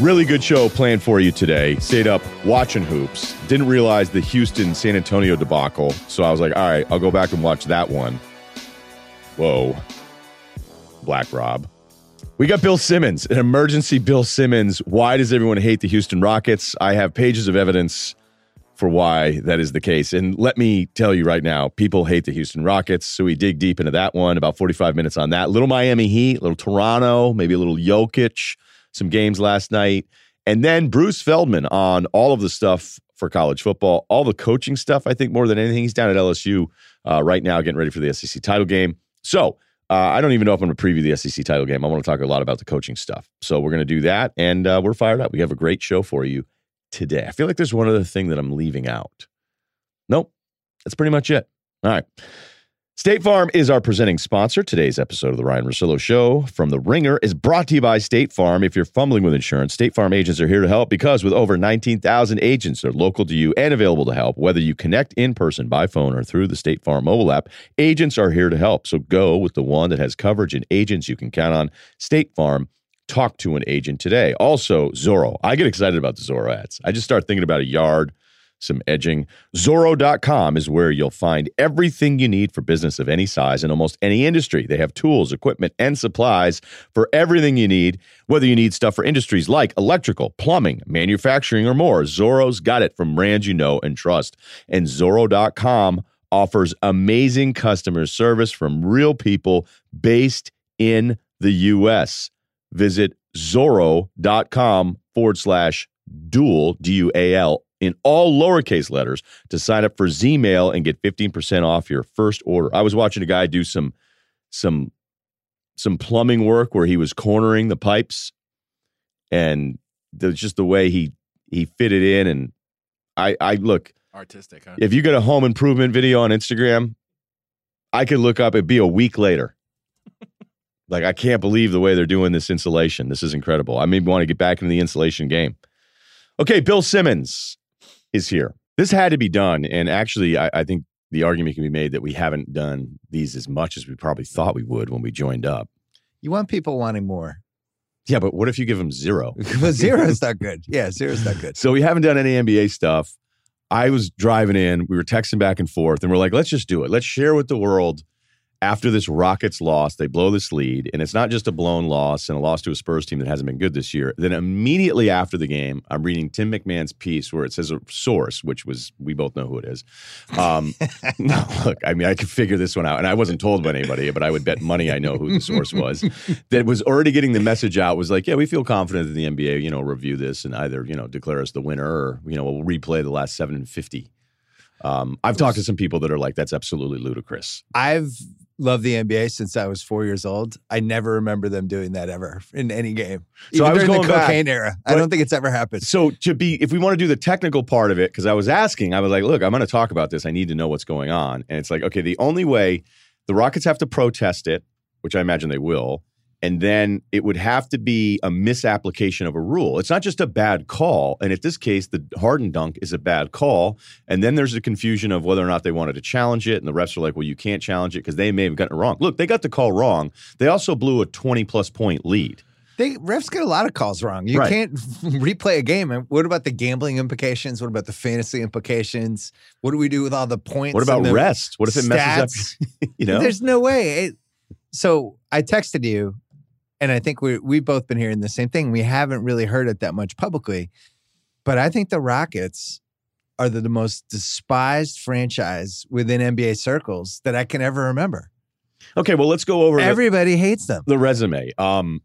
Really good show planned for you today. Stayed up watching hoops. Didn't realize the Houston San Antonio debacle. So I was like, all right, I'll go back and watch that one. Whoa. Black Rob. We got Bill Simmons, an emergency Bill Simmons. Why does everyone hate the Houston Rockets? I have pages of evidence for why that is the case. And let me tell you right now, people hate the Houston Rockets. So we dig deep into that one, about 45 minutes on that. Little Miami Heat, little Toronto, maybe a little Jokic some games last night. And then Bruce Feldman on all of the stuff for college football, all the coaching stuff, I think more than anything. He's down at LSU uh, right now getting ready for the SEC title game. So uh, I don't even know if I'm going to preview the SEC title game. I want to talk a lot about the coaching stuff. So we're going to do that. And uh, we're fired up. We have a great show for you today. I feel like there's one other thing that I'm leaving out. Nope. That's pretty much it. All right. State Farm is our presenting sponsor. Today's episode of the Ryen Russillo Show from The Ringer is brought to you by State Farm. If you're fumbling with insurance, State Farm agents are here to help because with over 19,000 agents, they're local to you and available to help. Whether you connect in person, by phone, or through the State Farm mobile app, agents are here to help. So go with the one that has coverage and agents you can count on. State Farm. Talk to an agent today. Also, Zoro. I get excited about the Zoro ads. I just start thinking about a yard some edging. Zoro.com is where you'll find everything you need for business of any size in almost any industry. They have tools, equipment, and supplies for everything you need, whether you need stuff for industries like electrical, plumbing, manufacturing, or more. Zoro's got it from brands you know and trust. And Zoro.com offers amazing customer service from real people based in the U.S. Visit Zoro.com forward slash dual, D U A L in all lowercase letters to sign up for Zmail and get 15% off your first order. I was watching a guy do some some some plumbing work where he was cornering the pipes and there's just the way he he fitted in and I I look artistic. Huh? If you get a home improvement video on Instagram, I could look up it'd be a week later. Like I can't believe the way they're doing this insulation. This is incredible. I maybe want to get back into the insulation game. Okay, Bill Simmons is here. This had to be done. And actually, I, I think the argument can be made that we haven't done these as much as we probably thought we would when we joined up. You want people wanting more. Yeah, but what if you give them zero? well, zero is not good. Yeah, zero is not good. So we haven't done any NBA stuff. I was driving in, we were texting back and forth, and we're like, let's just do it. Let's share with the world after this Rockets loss, they blow this lead, and it's not just a blown loss and a loss to a Spurs team that hasn't been good this year. Then immediately after the game, I'm reading Tim MacMahon's piece where it says a source, which was we both know who it is. Um, no, look, I mean, I could figure this one out, and I wasn't told by anybody, but I would bet money I know who the source was. that was already getting the message out. Was like, yeah, we feel confident that the NBA, you know, review this and either you know declare us the winner or you know we'll replay the last seven and fifty. Um, I've talked to some people that are like, that's absolutely ludicrous. I've loved the NBA since I was four years old. I never remember them doing that ever in any game. So Even I was going the cocaine back, era. I don't think it's ever happened. So to be, if we want to do the technical part of it, because I was asking, I was like, look, I'm going to talk about this. I need to know what's going on. And it's like, okay, the only way the Rockets have to protest it, which I imagine they will, and then it would have to be a misapplication of a rule. It's not just a bad call. And in this case, the Harden dunk is a bad call. And then there's a confusion of whether or not they wanted to challenge it. And the refs are like, well, you can't challenge it because they may have gotten it wrong. Look, they got the call wrong. They also blew a 20 plus point lead. They refs get a lot of calls wrong. You right. can't replay a game. What about the gambling implications? What about the fantasy implications? What do we do with all the points? What about rest? What if it stats? messes up? you know, there's no way. It, so I texted you and I think we we've both been hearing the same thing. We haven't really heard it that much publicly, but I think the Rockets are the, the most despised franchise within NBA circles that I can ever remember. Okay, well, let's go over. Everybody the, hates them. The resume. Um,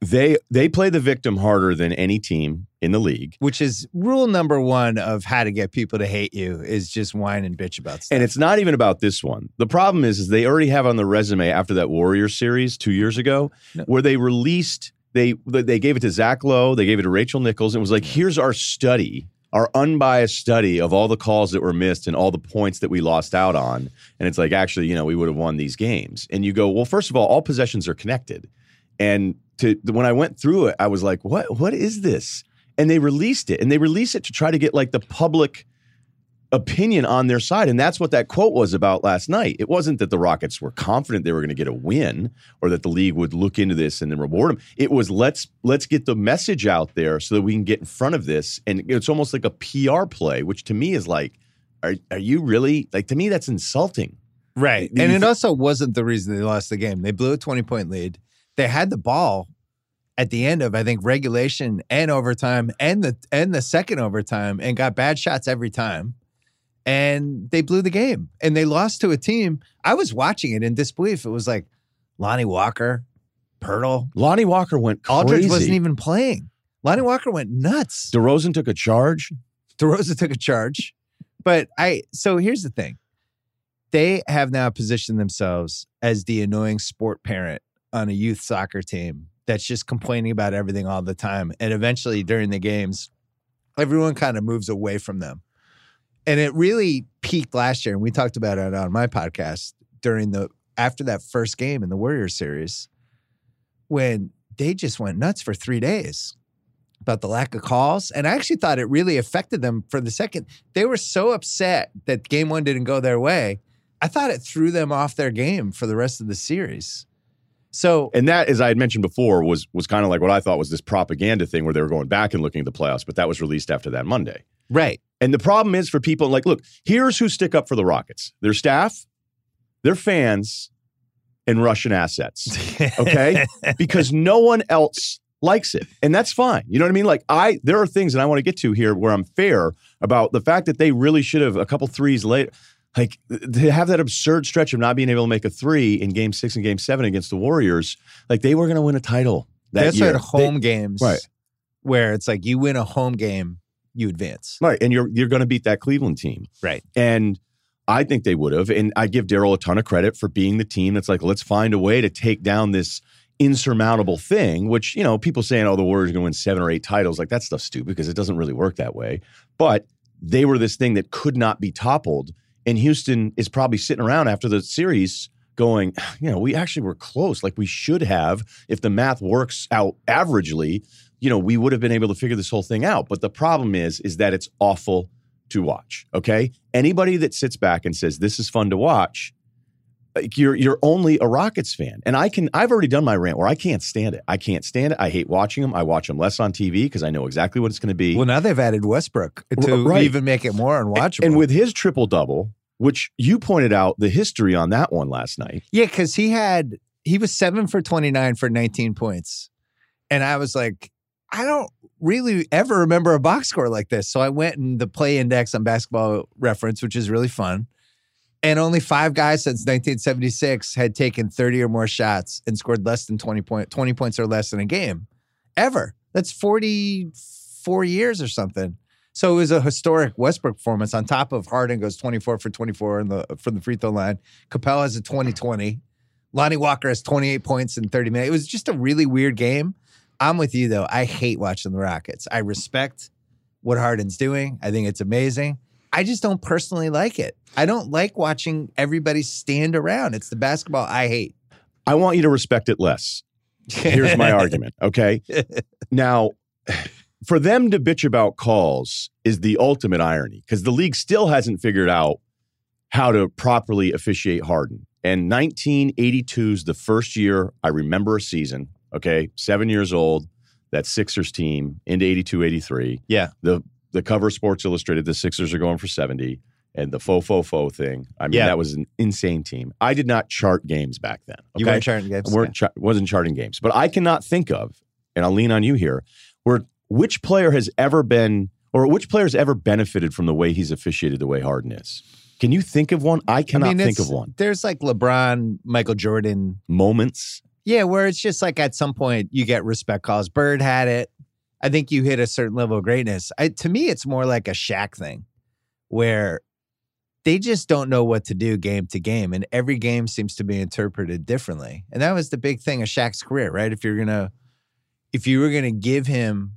they they play the victim harder than any team in the league. Which is rule number one of how to get people to hate you is just whine and bitch about stuff. And it's not even about this one. The problem is, is they already have on the resume after that Warrior series two years ago, no. where they released they they gave it to Zach Lowe, they gave it to Rachel Nichols, and was like, here's our study, our unbiased study of all the calls that were missed and all the points that we lost out on. And it's like, actually, you know, we would have won these games. And you go, well, first of all, all possessions are connected. And to when I went through it, I was like, what what is this? And they released it, and they released it to try to get like the public opinion on their side. And that's what that quote was about last night. It wasn't that the Rockets were confident they were going to get a win or that the league would look into this and then reward them. It was let's let's get the message out there so that we can get in front of this. And it's almost like a PR play, which to me is like, are are you really like to me that's insulting. Right. And it also wasn't the reason they lost the game. They blew a 20 point lead. They had the ball at the end of I think regulation and overtime and the and the second overtime and got bad shots every time. And they blew the game. And they lost to a team. I was watching it in disbelief. It was like Lonnie Walker, Poeltl. Lonnie Walker went crazy. Aldridge wasn't even playing. Lonnie Walker went nuts. DeRozan took a charge. DeRozan took a charge. But I so here's the thing. They have now positioned themselves as the annoying sport parent on a youth soccer team that's just complaining about everything all the time. And eventually during the games, everyone kind of moves away from them. And it really peaked last year. And we talked about it on my podcast during the after that first game in the Warriors series when they just went nuts for three days about the lack of calls. And I actually thought it really affected them for the second. They were so upset that game one didn't go their way. I thought it threw them off their game for the rest of the series. So And that, as I had mentioned before, was was kind of like what I thought was this propaganda thing where they were going back and looking at the playoffs, but that was released after that Monday. right. And the problem is for people like, look, here's who stick up for the Rockets: their staff, their fans, and Russian assets. Okay, because no one else likes it, and that's fine. You know what I mean? Like, I there are things that I want to get to here where I'm fair about the fact that they really should have a couple threes later. Like to have that absurd stretch of not being able to make a three in Game Six and Game Seven against the Warriors, like they were going to win a title that That's year. at home games, Right. Where it's like you win a home game, you advance. Right. And you're you're going to beat that Cleveland team. Right. And I think they would have. And I give Daryl a ton of credit for being the team that's like, let's find a way to take down this insurmountable thing, which, you know, people saying, oh, the Warriors are going to win seven or eight titles. Like, that stuff's stupid because it doesn't really work that way. But they were this thing that could not be toppled. And Houston is probably sitting around after the series going, you know, we actually were close. Like, we should have, if the math works out averagely, you know, we would have been able to figure this whole thing out. But the problem is, is that it's awful to watch. Okay. Anybody that sits back and says this is fun to watch, like you're you're only a Rockets fan. And I can I've already done my rant where I can't stand it. I can't stand it. I hate watching them. I watch them less on TV because I know exactly what it's going to be. Well, now they've added Westbrook to Right. even make it more unwatchable. and with his triple double, which you pointed out the history on that one last night. Yeah, because he had he was seven for twenty nine for nineteen points, and I was like, I don't really ever remember a box score like this. So I went and the play index on Basketball Reference, which is really fun, and only five guys since nineteen seventy six had taken thirty or more shots and scored less than twenty point twenty points or less in a game, ever. That's forty four years or something. So it was a historic Westbrook performance. On top of Harden goes 24 for 24 in the from the free throw line. Capela has a 20-20. Lonnie Walker has 28 points in 30 minutes. It was just a really weird game. I'm with you though. I hate watching the Rockets. I respect what Harden's doing. I think it's amazing. I just don't personally like it. I don't like watching everybody stand around. It's the basketball I hate. I want you to respect it less. Here's my argument. Okay. Now, for them to bitch about calls is the ultimate irony because the league still hasn't figured out how to properly officiate Harden. And 1982 is the first year I remember a season. Okay. Seven years old, that Sixers team into 82 83. Yeah. The, the cover of Sports Illustrated, the Sixers are going for 70. And the faux faux faux thing. I mean, Yeah. that was an insane team. I did not chart games back then. You weren't charting games. weren't cha- wasn't charting games. But I cannot think of, and I'll lean on you here, where which player has ever been or which player has ever benefited from the way he's officiated the way Harden is. Can you think of one? I cannot think of one. There's like LeBron, Michael Jordan, Moments. Yeah, where it's just like at some point you get respect calls. Bird had it. I think you hit a certain level of greatness. I, to me, it's more like a Shaq thing, where they just don't know what to do game to game, and every game seems to be interpreted differently. And that was the big thing of Shaq's career, right? If you're gonna, if you were gonna give him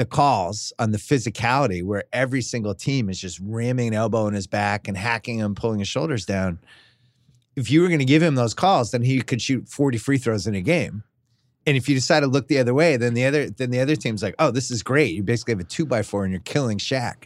the calls on the physicality, where every single team is just ramming an elbow in his back and hacking him, pulling his shoulders down if you were going to give him those calls, then he could shoot 40 free throws in a game. And if you decide to look the other way, then the other then the other team's like, oh, this is great. You basically have a two by four and you're killing Shaq.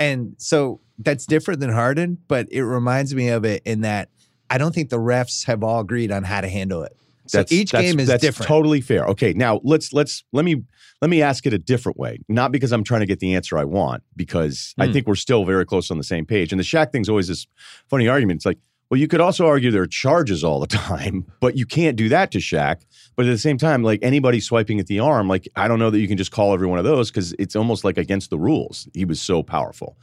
And so that's different than Harden, but it reminds me of it in that I don't think the refs have all agreed on how to handle it. So That's, each that's- game is that's different. Totally fair. Okay, now let's let's let me let me ask it a different way. Not because I'm trying to get the answer I want, because I Hmm. think we're still very close on the same page. And the Shaq thing's always this funny argument. It's like, well, you could also argue there are charges all the time, but you can't do that to Shaq. But at the same time, like anybody swiping at the arm, like I don't know that you can just call every one of those because it's almost like against the rules. He was so powerful.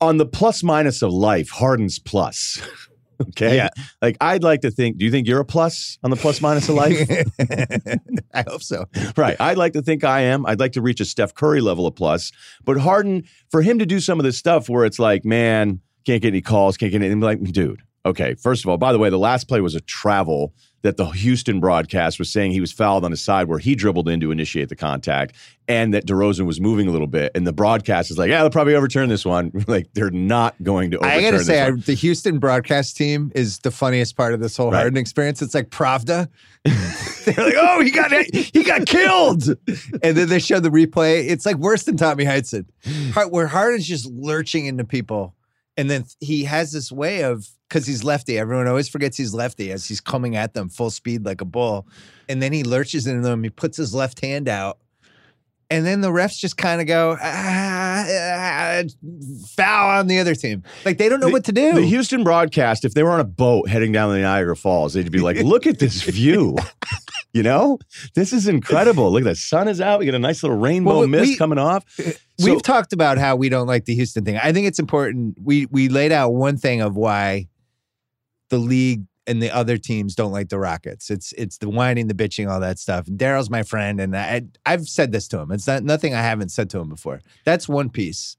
On the plus minus of life, Harden's plus. okay. Yeah. Like I'd like to think, do you think you're a plus on the plus minus of life? I hope so. right. I'd like to think I am. I'd like to reach a Steph Curry level of plus. But Harden, for him to do some of this stuff where it's like, man, can't get any calls, can't get any, I'm like, dude, okay. First of all, by the way, the last play was a travel that the Houston broadcast was saying he was fouled on his side where he dribbled in to initiate the contact and that DeRozan was moving a little bit. And the broadcast is like, yeah, they'll probably overturn this one. like, they're not going to overturn I gotta this say, I, the Houston broadcast team is the funniest part of this whole Right. Harden experience. It's like Pravda. They're like, "Oh, he got he got killed," and then they show the replay. It's like worse than Tommy Har- where Harden's just lurching into people, and then he has this way of because he's lefty. Everyone always forgets he's lefty as he's coming at them full speed like a bull, and then he lurches into them. He puts his left hand out. And then the refs just kind of go ah, ah, foul on the other team. Like they don't know The- what to do. The Houston broadcast, if they were on a boat heading down the Niagara Falls, they'd be like, look at this view. you know, this is incredible. Look, at the sun is out. We get a nice little rainbow Well, we- mist we- coming off. So- We've talked about how we don't like the Houston thing. I think it's important. We we laid out one thing of why the league and the other teams don't like the Rockets. It's it's the whining, the bitching, all that stuff. Daryl's my friend, and I I've said this to him. It's not nothing I haven't said to him before. That's one piece.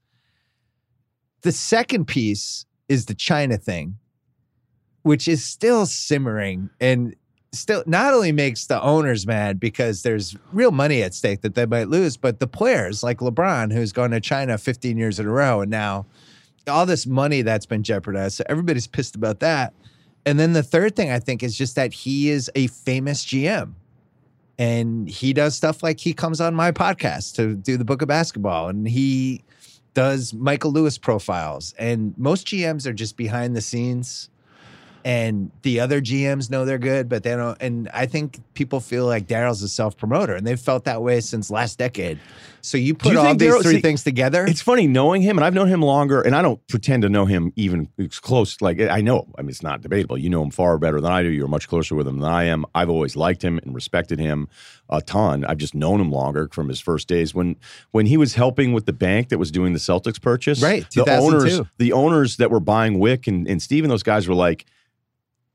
The second piece is the China thing, which is still simmering and still not only makes the owners mad because there's real money at stake that they might lose, but the players like LeBron, who's gone to China 15 years in a row, and now all this money that's been jeopardized. So everybody's pissed about that. And then the third thing I think is just that he is a famous GM. And he does stuff like he comes on my podcast to do the book of basketball and he does Michael Lewis profiles. And most GMs are just behind the scenes and the other GMs know they're good, but they don't. And I think people feel like Daryl's a self promoter, and they've felt that way since last decade. So you put you all these Daryl- three see, things together. It's funny knowing him, and I've known him longer, and I don't pretend to know him even close. Like I know, I mean, it's not debatable. You know him far better than I do. You're much closer with him than I am. I've always liked him and respected him a ton. I've just known him longer from his first days when when he was helping with the bank that was doing the Celtics purchase. Right, the 2002. owners, the owners that were buying Wyc and and Steven, those guys were like.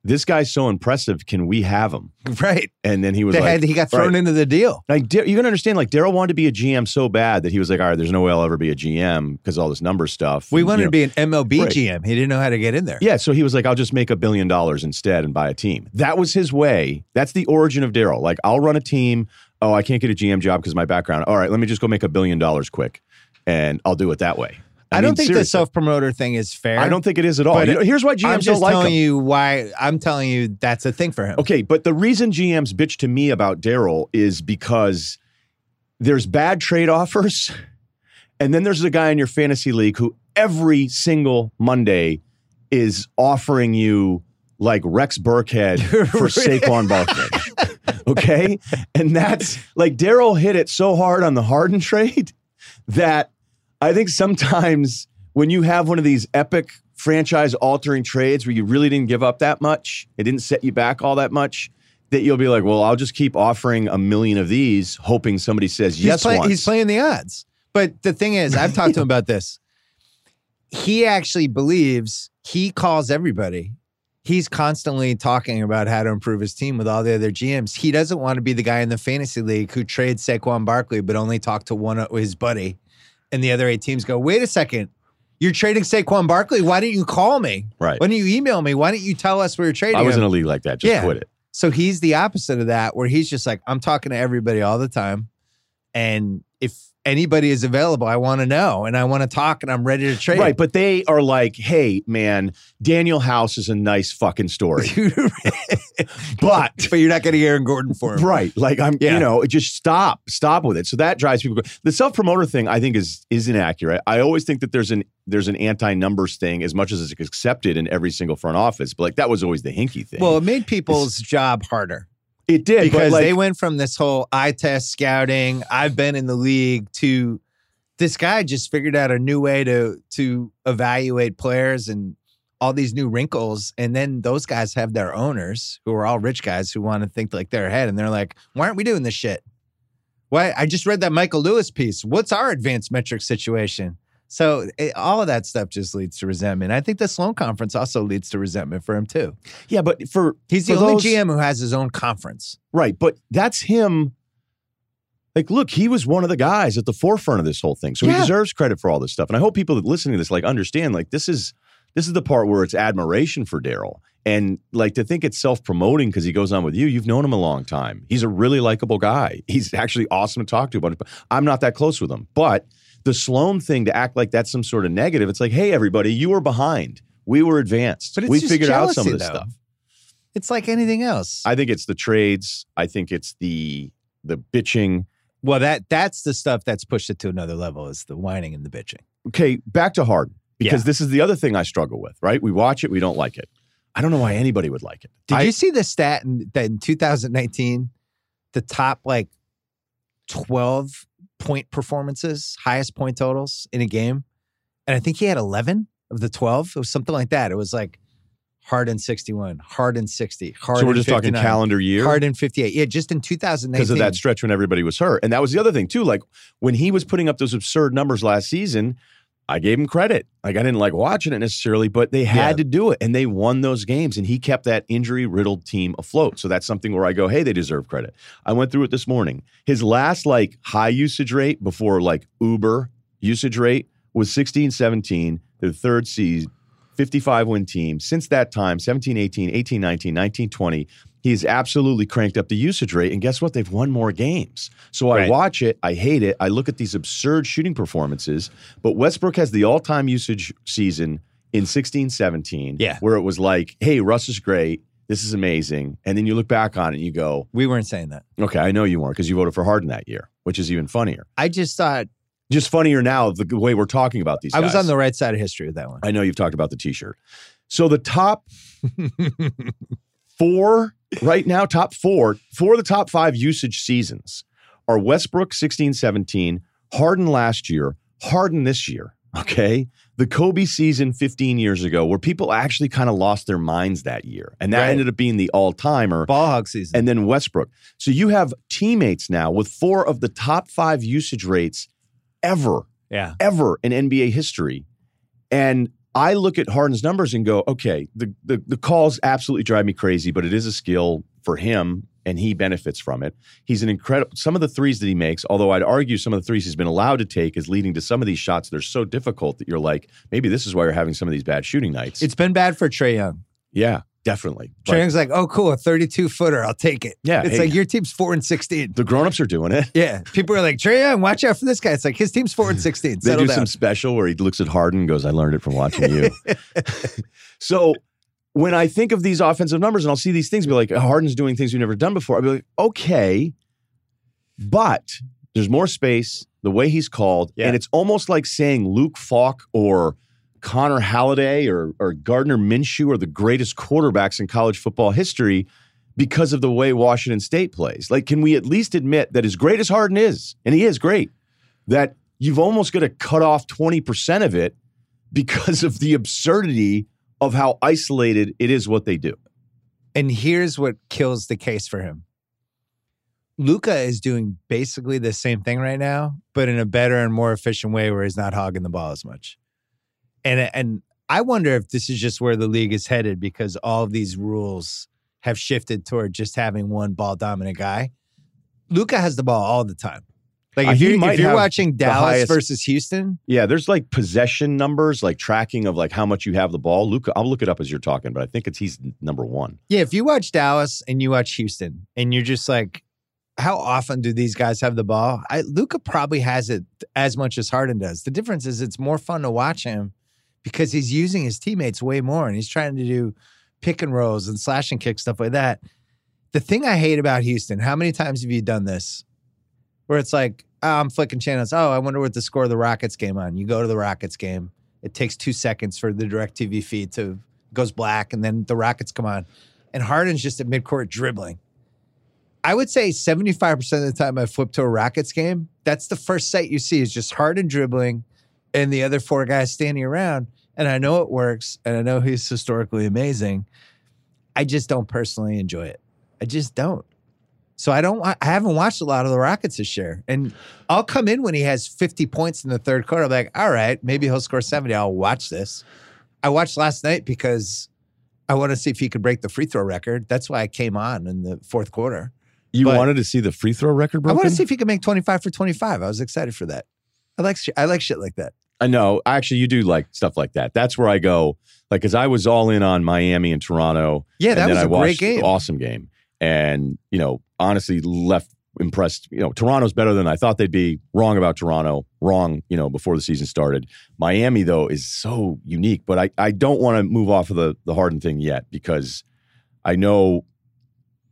This guy's so impressive. Can we have him? right. And then he was They like, had, he got thrown right. into the deal. like you can understand, like Daryl wanted to be a GM so bad that he was like, "All right, there's no way I'll ever be a GM because all this number stuff." We And, wanted you to be an MLB Right. GM. He didn't know how to get in there. yeah. So he was like, "I'll just make a billion dollars instead and buy a team." That was his way. That's the origin of Daryl. Like, I'll run a team. Oh, I can't get a GM job because my background. All right, let me just go make a billion dollars quick, and I'll do it that way. I, mean, don't think the self promoter thing is fair. I don't think it is at all. But You know, here's why GMs I'm don't like telling him. you why. I'm telling you that's a thing for him. Okay, but the reason GMs bitch to me about Daryl is because there's bad trade offers, and then there's a guy in your fantasy league who every single Monday is offering you like Rex Burkhead for Saquon Barkley. okay, and that's like Daryl hit it so hard on the Harden trade that I think sometimes when you have one of these epic franchise altering trades where you really didn't give up that much, it didn't set you back all that much, that you'll be like, well, I'll just keep offering a million of these, hoping somebody says he's, yes play- he's playing the odds. But the thing is, I've talked to him about this. He actually believes he calls everybody. He's constantly talking about how to improve his team with all the other GMs. He doesn't want to be the guy in the fantasy league who trades Saquon Barkley, but only talk to one of his buddy. And the other eight teams go, wait a second. You're trading Saquon Barkley. Why didn't you call me? right. Why didn't you email me? Why didn't you tell us we were trading I was him? in a league like that. Just Yeah. quit it. So he's the opposite of that, where he's just like, I'm talking to everybody all the time. And if anybody is available, I want to know and I want to talk and I'm ready to trade. Right, but they are like, hey, man, Danuel House is a nice fucking story. but but you're not getting Aaron Gordon for him. Right. Like I'm, Yeah. you know, just stop, stop with it. So that drives people. The self promoter thing, I think, is is inaccurate. I always think that there's an there's an anti numbers thing as much as it's accepted in every single front office. But like that was always the hinky thing. Well, it made people's job harder it did because like, they went from this whole eye test scouting, I've been in the league to this guy just figured out a new way to to evaluate players and all these new wrinkles. And then those guys have their owners who are all rich guys who want to think like they're ahead. And they're like, why aren't we doing this shit? Why? I just read that Michael Lewis piece. What's our advanced metric situation? So it, all of that stuff just leads to resentment. I think the Sloan conference also leads to resentment for him too. yeah, but for He's the only those- GM who has his own conference. right, but that's him. Like, look, he was one of the guys at the forefront of this whole thing, so he deserves credit for all this stuff. And I hope people that listening to this like understand, like, this is this is the part where it's admiration for Daryl. And like to think it's self promoting because he goes on with you, you've known him a long time. He's a really likable guy. He's actually awesome to talk to. But I'm not that close with him. But the Sloan thing to act like that's some sort of negative, it's like, hey, everybody, you were behind. We were advanced. But we figured out some of this though. stuff. It's like anything else. I think it's the trades. I think it's the the bitching. well, that that's the stuff that's pushed it to another level is the whining and the bitching. Okay, back to Harden because Yeah. this is the other thing I struggle with. Right? We watch it, we don't like it. I don't know why anybody would like it. Did I- you see the stat in, that in 2019, the top like 12 point performances, highest point totals in a game? And I think he had 11 of the 12. It was something like that. It was like Harden 61, Harden 60, Harden so we're just talking calendar year Harden 58. Yeah, just in 2019. because of that stretch when everybody was hurt. And that was the other thing too. Like when he was putting up those absurd numbers last season, I gave him credit. Like I didn't like watching it necessarily, but they had Yeah. to do it and they won those games and he kept that injury riddled team afloat. So that's something where I go, hey, they deserve credit. I went through it this morning. His last like high usage rate before like Uber usage rate was 16 17, the third seed, 55 win team. Since that time, 17 18, 18 19, 19 20, he's absolutely cranked up the usage rate. And guess what? They've won more games. So I Right. watch it, I hate it. I look at these absurd shooting performances, but Westbrook has the all time usage season in 16 17, Yeah. where it was like, hey, Russ is great. This is amazing. And then you look back on it and you go, we weren't saying that. okay, I know you weren't because you voted for Harden that year, which is even funnier. I just thought Just funnier now the way we're talking about these I was on the right side of history with that one. I know you've talked about the t-shirt. So the top four right now, top four, four of the top five usage seasons are Westbrook 16 17, Harden last year, Harden this year. Okay. The Kobe season 15 years ago, where people actually kind of lost their minds that year. And that Right. ended up being the all timer. Ball hog season. And then Westbrook. So you have teammates now with four of the top five usage rates ever yeah. ever in NBA history. And I look at Harden's numbers and go, okay, the, the the calls absolutely drive me crazy, but it is a skill for him and he benefits from it. He's an incredible some of the threes that he makes, although I'd argue some of the threes he's been allowed to take is leading to some of these shots that are so difficult that you're like, maybe this is why you're having some of these bad shooting nights. It's been bad for Trae Young. yeah, definitely. But like, oh, cool, a 32 footer. I'll take it. Yeah, It's hey. like your team's four and 16. the grown-ups are doing it. Yeah. People are like, Trae Young, watch out for this guy. It's like his team's four and 16. They do down. some special where he looks at Harden and goes, I learned it from watching you. so when I think of these offensive numbers and I'll see these things, be like, Harden's doing things we've never done before. I'll be like, okay, but there's more space, the way he's called, Yeah. and it's almost like saying Luke Falk or Connor Halliday or, or Gardner Minshew are the greatest quarterbacks in college football history because of the way Washington State plays. Like, can we at least admit that as great as Harden is, and he is great, that you've almost got to cut off 20% of it because of the absurdity of how isolated it is what they do. And here's what kills the case for him. Luka is doing basically the same thing right now, but in a better and more efficient way where he's not hogging the ball as much. And and I wonder if this is just where the league is headed because all of these rules have shifted toward just having one ball dominant guy. Luka has the ball all the time. Like Uh, if he you're, if you're watching Dallas highest- versus Houston, Yeah, there's like possession numbers, like tracking of like how much you have the ball. Luka, I'll look it up as you're talking, but I think it's he's number one. Yeah, if you watch Dallas and you watch Houston and you're just like, how often do these guys have the ball? I, Luka probably has it as much as Harden does. The difference is it's more fun to watch him because he's using his teammates way more and he's trying to do pick and rolls and slash and kick stuff like that. The thing I hate about Houston, how many times have you done this? Where it's like, oh, I'm flicking channels. Oh, I wonder what the score of the Rockets game on. You go to the Rockets game. It takes two seconds for the direct TV feed to goes black and then the Rockets come on. And Harden's just at midcourt dribbling. I would say 75% of the time I flip to a Rockets game, that's the first sight you see is just Harden dribbling and the other four guys standing around. And I know it works and I know he's historically amazing. I just don't personally enjoy it. I just don't. So I don't. I haven't watched a lot of the Rockets this year, and I'll come in when he has 50 points in the third quarter. I'm like, all right, maybe he'll score 70. I'll watch this. I watched last night because I want to see if he could break the free throw record. That's why I came on in the fourth quarter. You But- wanted to see the free throw record I want to see if he can make 25 for 25. I was excited for that. I like sh- I like shit like that. I know. Actually, you do like stuff like that. That's where I go. Like, because I was all in on Miami and Toronto. Yeah, and that was a great game. Awesome game. And, you know, honestly left impressed. You know, Toronto's better than I thought they'd be. Wrong about Toronto. Wrong, you know, before the season started. Miami, though, is so unique. But I, I don't want to move off of the, the Harden thing yet because I know,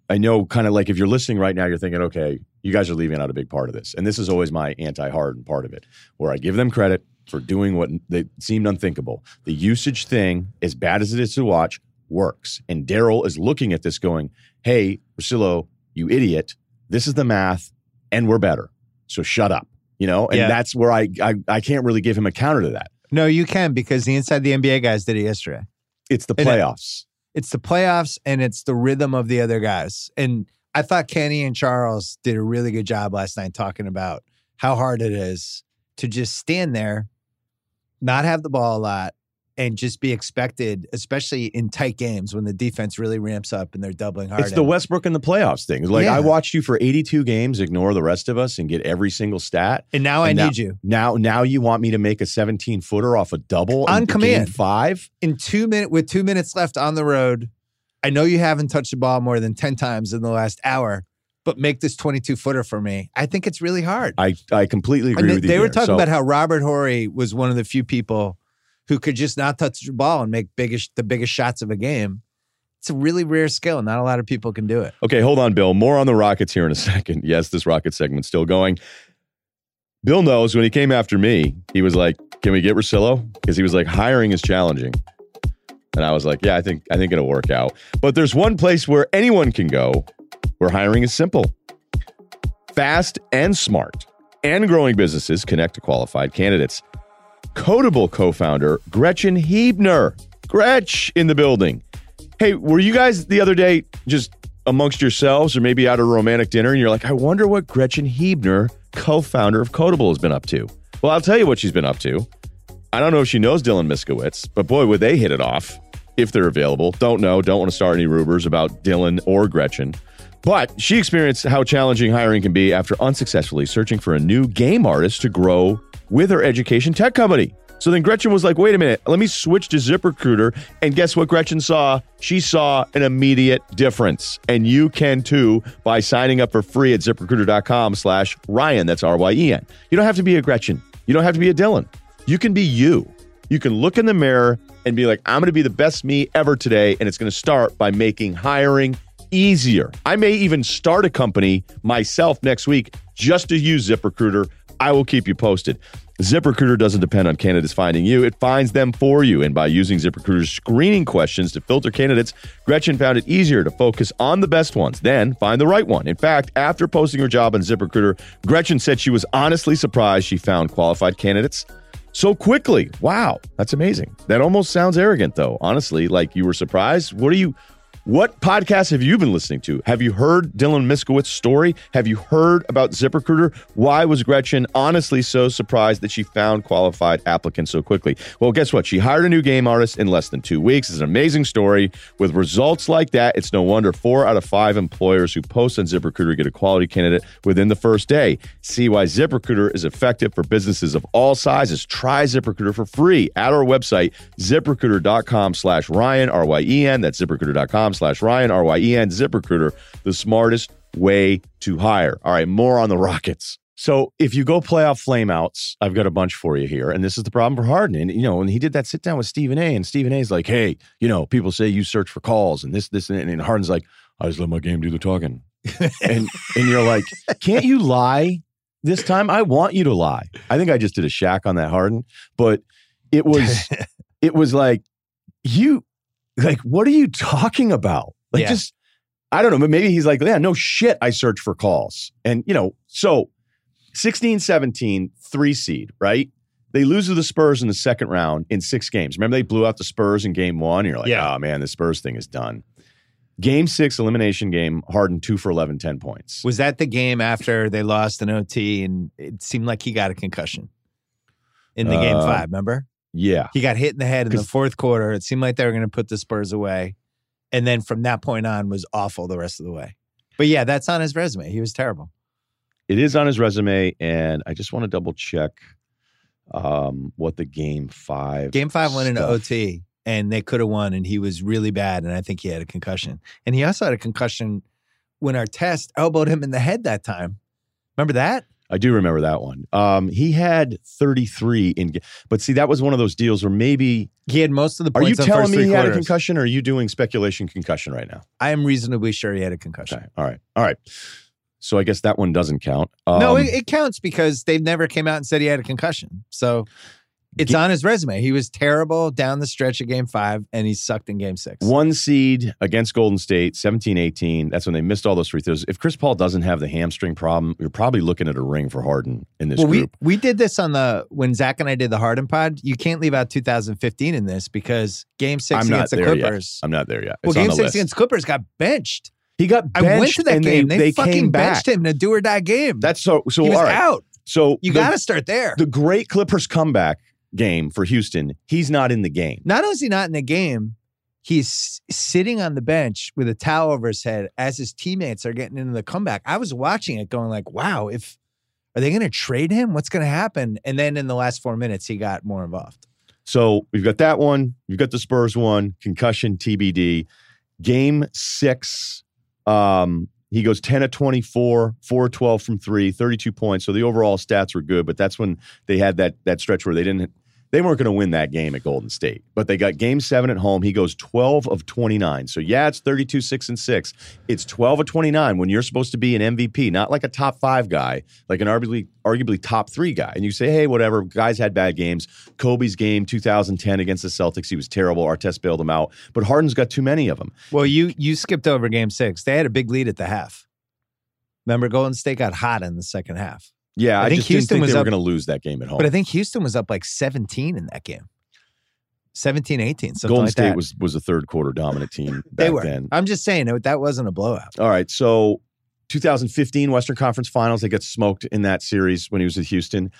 I know kind of like if you're listening right now, you're thinking, okay, you guys are leaving out a big part of this. And this is always my anti Harden part of it, where I give them credit for doing what they seemed unthinkable. The usage thing, as bad as it is to watch, works. And Daryl is looking at this going, hey, Russillo, you idiot. This is the math, and we're better. So shut up. You know, and Yeah. that's where I, I I can't really give him a counter to that. No, you can because the inside the NBA guys did it yesterday. It's the And it- playoffs. It's the playoffs and it's the rhythm of the other guys. And I thought Kenny and Charles did a really good job last night talking about how hard it is to just stand there, not have the ball a lot, and just be expected, especially in tight games when the defense really ramps up and they're doubling hard. It's the Westbrook in the playoffs thing. Like Yeah. I watched you for 82 games, ignore the rest of us, and get every single stat. and now I now- need you Now, now you want me to make a 17 footer off a double On in command. five? in two minute with two minutes left on the road. I know you haven't touched the ball more than ten times in the last hour, but make this twenty-two footer for me. I think it's really hard. I I completely agree And they, with you. they were there. talking So- about how Robert Horry was one of the few people who could just not touch the ball and make biggest the biggest shots of a game. It's a really rare skill. Not a lot of people can do it. Okay, hold on, Bill. More on the Rockets here in a second. Yes, this Rocket segment's still going. Bill knows when he came after me, he was like, "Can we get Russillo?" Because he was like, "Hiring is challenging," and I was like, "Yeah, I think I think it'll work out." But there's one place where anyone can go, where hiring is simple, fast, and smart, and growing businesses connect to qualified candidates. Codable co-founder Gretchen Hebner, Gretch in the building. Hey, were you guys the other day just amongst yourselves or maybe out at a romantic dinner and you're like, I wonder what Gretchen Hebner, co founder of Codable, has been up to? Well, I'll tell you what she's been up to. I don't know if she knows Dylan Miskowitz, but boy, would they hit it off if they're available. Don't know. Don't want to start any rumors about Dylan or Gretchen. But she experienced how challenging hiring can be after unsuccessfully searching for a new game artist to grow with her education tech company. So then Gretchen was like, wait a minute, let me switch to ZipRecruiter. And guess what Gretchen saw? She saw an immediate difference. And you can too by signing up for free at ziprecruiter.com slash Ryen. That's R-Y-E-N. You don't have to be a Gretchen. You don't have to be a Dylan. You can be you. You can look in the mirror and be like, I'm going to be the best me ever today. And it's going to start by making hiring easier. I may even start a company myself next week just to use ZipRecruiter. I will keep you posted. ZipRecruiter doesn't depend on candidates finding you, it finds them for you. And by using ZipRecruiter's screening questions to filter candidates, Gretchen found it easier to focus on the best ones, then find the right one. In fact, after posting her job on ZipRecruiter, Gretchen said she was honestly surprised she found qualified candidates so quickly. Wow, that's amazing. That almost sounds arrogant, though. Honestly, like you were surprised. What are you? What podcast have you been listening to? Have you heard Dylan Miskowitz's story? Have you heard about ZipRecruiter? Why was Gretchen honestly so surprised that she found qualified applicants so quickly? Well, guess what? She hired a new game artist in less than two weeks. It's an amazing story. With results like that, it's no wonder four out of five employers who post on ZipRecruiter get a quality candidate within the first day. See why ZipRecruiter is effective for businesses of all sizes. Try ZipRecruiter for free at our website, ziprecruiter.com slash Ryen, R-Y-E-N. That's ziprecruiter.com slash Ryen, R-Y-E-N. ZipRecruiter, the smartest way to hire. All right, more on the Rockets. So if you go playoff flameouts, I've got a bunch for you here. And this is the problem for Harden. And, you know, when he did that sit down with Stephen A, and Stephen A's like, hey, you know, people say you search for calls and this, this, and, and Harden's like, I just let my game do the talking. and and you're like, can't you lie this time? I want you to lie. I think I just did a shack on that Harden, but it was it was like you like what are you talking about? Like Yeah. just I don't know, but maybe he's like, yeah, no shit, I search for calls. And you know, so 16 17, three seed, right? They lose to the Spurs in the second round in six games. Remember, they blew out the Spurs in game one. You're like, Yeah. oh man, the Spurs thing is done. Game six, elimination game, Harden two for 11, 10 points. Was that the game after they lost an OT and it seemed like he got a concussion in the game Uh, five? Remember, Yeah. he got hit in the head in the fourth quarter. It seemed like they were going to put the Spurs away, and then from that point on was awful the rest of the way. But yeah, that's on his resume. He was terrible. It is on his resume, and I just want to double check um, what the game five. Game five went into stuff- OT, and they could have won, and he was really bad, and I think he had a concussion. And he also had a concussion when Artest elbowed him in the head that time. Remember that? I do remember that one. Um, he had 33 in, but see, that was one of those deals where maybe. He had most of the Are you in telling me he had a concussion, or are you doing speculation concussion right now? I am reasonably sure he had a concussion. Okay, all right, all right. So I guess that one doesn't count. no, Um, it, it counts because they've never came out and said he had a concussion. So it's Ga- on his resume. He was terrible down the stretch of game five, and he sucked in game six. One seed against Golden State, 17 18. That's when they missed all those free throws. If Chris Paul doesn't have the hamstring problem, you're probably looking at a ring for Harden in this well, we, group. we did this on the when Zach and I did the Harden pod. You can't leave out 2015 in this because game 6 I'm against the there yet. Clippers. I'm not there yet. Well, It's on game six list. against Clippers got benched. he got I went to that game. They, They, they fucking benched him in a do or die game. That's so. So he was right. out. So You got to start there. the great Clippers comeback game for Houston. He's not in the game. Not only is he not in the game, he's sitting on the bench with a towel over his head as his teammates are getting into the comeback. I was watching it going like, wow, if are they going to trade him? What's going to happen? And then in the last four minutes, he got more involved. So we've got that one. You've got the Spurs one, concussion TBD. Game six, um, he goes 10 of 24, 4 of 12 from three, 32 points. So the overall stats were good, but that's when they had that that stretch where they didn't they weren't going to win that game at Golden State. But they got game seven at home. He goes 12 of 29. So yeah, it's 32, 6 and 6. It's 12 of 29 when you're supposed to be an MVP, not like a top five guy, like an arguably arguably top three guy. And you say, hey, whatever, guys had bad games. Kobe's game 2010 against the Celtics, he was terrible. Artest bailed him out. But Harden's got too many of them. Well, you you skipped over game six. They had a big lead at the half. Remember, Golden State got hot in the second half. Yeah, I I, think just Houston didn't think was they were up- going to lose that game at home. But I think Houston was up like 17 in that game. 17, 18, something Golden like State that. was was a third quarter dominant team back they were. then. I'm just saying that wasn't a blowout. All right, so 2015 Western Conference Finals, they got smoked in that series when he was at Houston.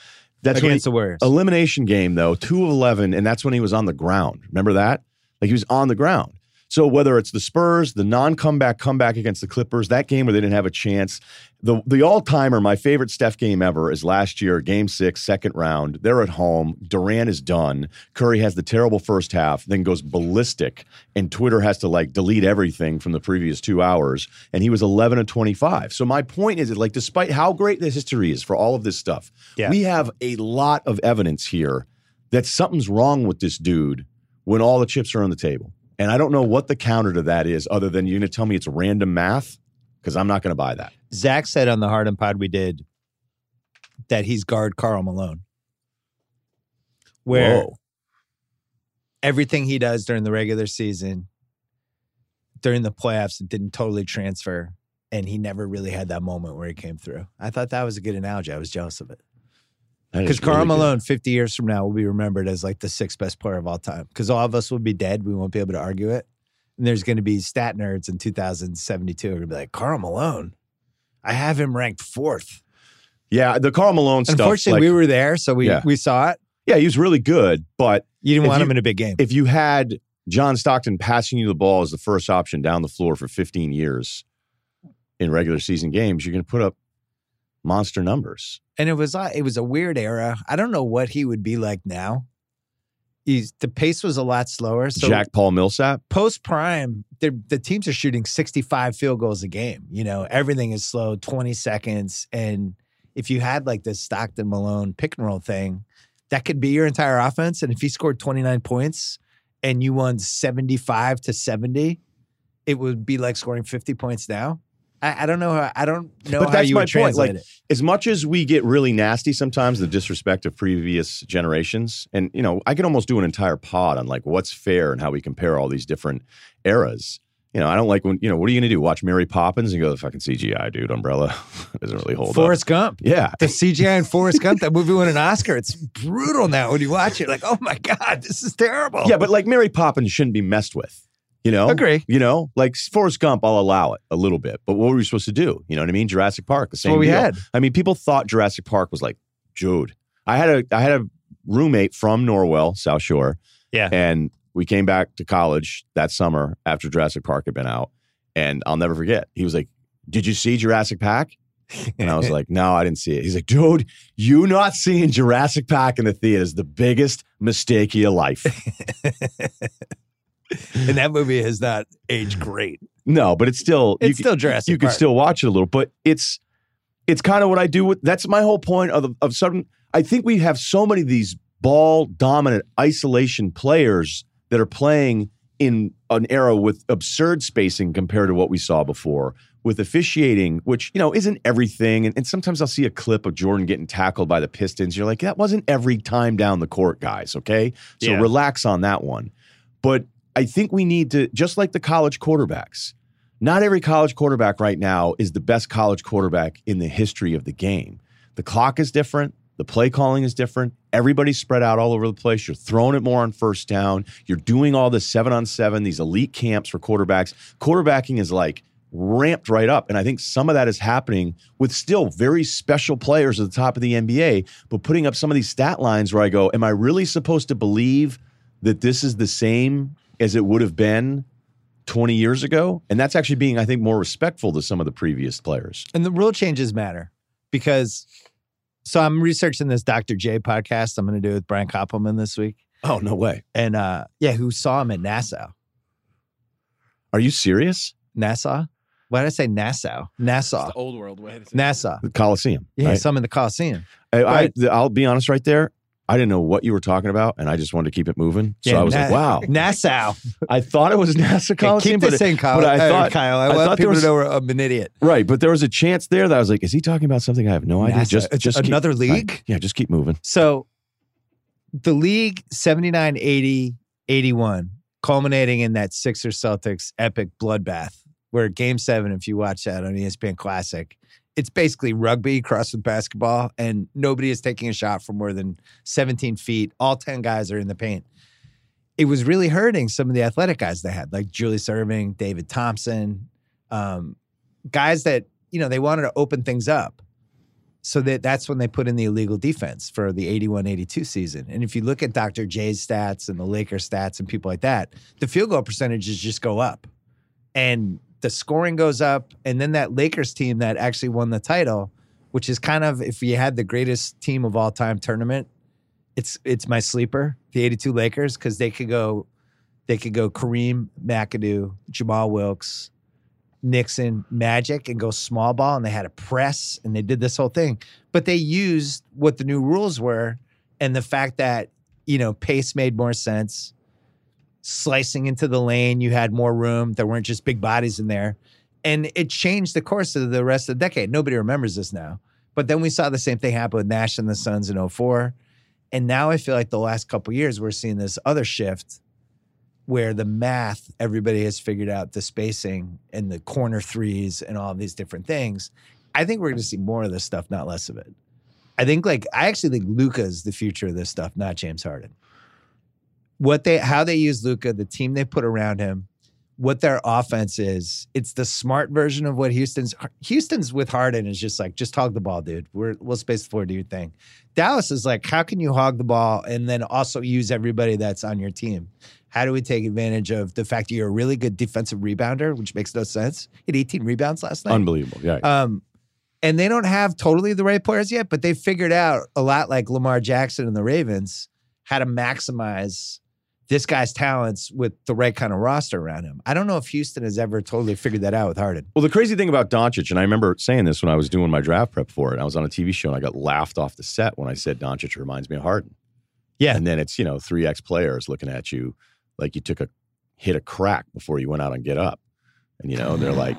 That's when he, against the Warriors. elimination game though, two of eleven, and that's when he was on the ground. Remember that? Like he was on the ground. So whether it's the Spurs, the non-comeback comeback against the Clippers, that game where they didn't have a chance, the the all-timer, my favorite Steph game ever is last year, Game Six, second round. They're at home. Durant is done. Curry has the terrible first half, then goes ballistic, and Twitter has to like delete everything from the previous two hours. And he was 11 and 25. So my point is, like, despite how great the history is for all of this stuff, Yeah. we have a lot of evidence here that something's wrong with this dude when all the chips are on the table. And I don't know what the counter to that is, other than you're going to tell me it's random math, because I'm not going to buy that. Zach said on the Harden pod we did that he's guard Karl Malone. Where Whoa. everything he does during the regular season, during the playoffs, it didn't totally transfer. And he never really had that moment where he came through. I thought that was a good analogy. I was jealous of it. Because Karl really good. Malone, 50 years from now, will be remembered as like the sixth best player of all time. Because all of us will be dead. We won't be able to argue it. And there's going to be stat nerds in 2072 who are going to be like, Karl Malone, I have him ranked fourth. Yeah, the Karl Malone stuff. Unfortunately, like- we were there, so we, Yeah. we saw it. yeah, he was really good, but You didn't want you- him in a big game. if you had John Stockton passing you the ball as the first option down the floor for 15 years in regular season games, you're going to put up monster numbers. and it was uh, it was a weird era. I don't know what he would be like now. he's the pace was a lot slower. So Jack Paul Millsap. post prime, the teams are shooting 65 field goals a game. You know, everything is slow, 20 seconds. And if you had like this Stockton Malone pick and roll thing, that could be your entire offense. And if he scored 29 points and you won 75 to 70, it would be like scoring 50 points now. I, I don't know. How, I don't know But how that's you my would point. translate Like, it. as much as we get really nasty sometimes, the disrespect of previous generations, and you know, I could almost do an entire pod on like what's fair and how we compare all these different eras. You know, I don't like when you know, what are you going to do? Watch Mary Poppins and go, the fucking CGI, dude, Umbrella doesn't really hold up. Forrest Gump. Yeah, The CGI and Forrest Gump, that movie won an Oscar. It's brutal now when you watch it. Like, oh my God, this is terrible. yeah, but like Mary Poppins shouldn't be messed with. You know, Agree. You know, like Forrest Gump, I'll allow it a little bit, but what were we supposed to do? You know what I mean? Jurassic Park, the That's same what we deal. had. I mean, people thought Jurassic Park was like, Jude. I had a I had a roommate from Norwell, South Shore. Yeah. And we came back to college that summer after Jurassic Park had been out. And I'll never forget. He was like, Did you see Jurassic Park? And I was like, No, I didn't see it. He's like, Dude, you not seeing Jurassic Park in the theater is the biggest mistake of your life. and that movie has not aged great. no, but it's still It's you, still Jurassic you can still watch it a little, but it's it's kind of what I do with that's my whole point of the, of sudden I think we have so many of these ball dominant isolation players that are playing in an era with absurd spacing compared to what we saw before with officiating which you know isn't everything. And, and sometimes I'll see a clip of Jordan getting tackled by the Pistons. You're like that wasn't every time down the court guys okay? So Yeah. relax on that one. But I think we need to just like the college quarterbacks not every college quarterback right now is the best college quarterback in the history of the game. The clock is different. The play calling is different. Everybody's spread out all over the place. You're throwing it more on first down. You're doing all this seven on seven, these elite camps for quarterbacks. Quarterbacking is like ramped right up. And I think some of that is happening with still very special players at the top of the NBA, but putting up some of these stat lines where I go, Am I really supposed to believe that this is the same as it would have been 20 years ago. And that's actually being, I think, more respectful to some of the previous players. And the rule changes matter because so I'm researching this Dr. J podcast I'm going to do with Brian Koppelman this week. Oh, no way. And uh yeah, who saw him at Nassau. Are you serious? Nassau? Why did I say Nassau? Nassau. the old world way. to say Nassau. The Coliseum. Yeah, right? some in the Coliseum. I, I. I'll be honest right there. I didn't know what you were talking about, and I just wanted to keep it moving. So Yeah, I was Na- like, wow. Nassau. I thought it was NASA Hey, keep this in, Kyle. but I thought- Kyle. I, I want thought there people was- to know I'm an idiot. right, but there was a chance there that I was like, is he talking about something I have no idea? NASA. Just, It's just keep- another league? Right. Yeah, just keep moving. So the league 79, 80, 81, culminating in that Sixers Celtics epic bloodbath, where game seven, if you watch that on ESPN Classic, it's basically rugby crossed with basketball, and nobody is taking a shot from more than 17 feet. All 10 guys are in the paint. It was really hurting some of the athletic guys they had, like Julius Erving, David Thompson, um, guys that, you know, they wanted to open things up. So that that's when they put in the illegal defense for the 81-82 season. And if you look at Dr. J's stats and the Lakers stats and people like that, the field goal percentages just go up. And the scoring goes up. And then that Lakers team that actually won the title, which is kind of if you had the greatest team of all time tournament, it's it's my sleeper, the 82 Lakers, because they could go they could go Kareem McAdoo, Jamal Wilkes, Nixon, Magic, and go small ball, and they had a press, and they did this whole thing. But they used what the new rules were, and the fact that you know pace made more sense. Slicing into the lane, you had more room. There weren't just big bodies in there, and it changed the course of the rest of the decade. Nobody remembers this now, but then we saw the same thing happen with Nash and the Suns in 04. And now I feel like the last couple years we're seeing this other shift where the math everybody has figured out the spacing and the corner threes and all these different things. I think we're going to see more of this stuff, not less of it. I think like I actually think Luka's the future of this stuff, not James Harden. What they how they use Luka, the team they put around him, what their offense is, it's the smart version of what Houston's Houston's with Harden is just like just hog the ball, dude. We're we'll space the floor, do your thing. Dallas is like, how can you hog the ball and then also use everybody that's on your team? How do we take advantage of the fact that you're a really good defensive rebounder, which makes no sense? Had 18 rebounds last night. Unbelievable. Yeah. Um, and they don't have totally the right players yet, but they figured out a lot like Lamar Jackson and the Ravens. how to maximize this guy's talents with the right kind of roster around him. I don't know if Houston has ever totally figured that out with Harden. Well, the crazy thing about Doncic, and I remember saying this when I was doing my draft prep for it. I was on a TV show and I got laughed off the set when I said Doncic reminds me of Harden. Yeah. And then it's, you know, three X players looking at you like you took a hit a crack before you went out and get up. And you know, they're like,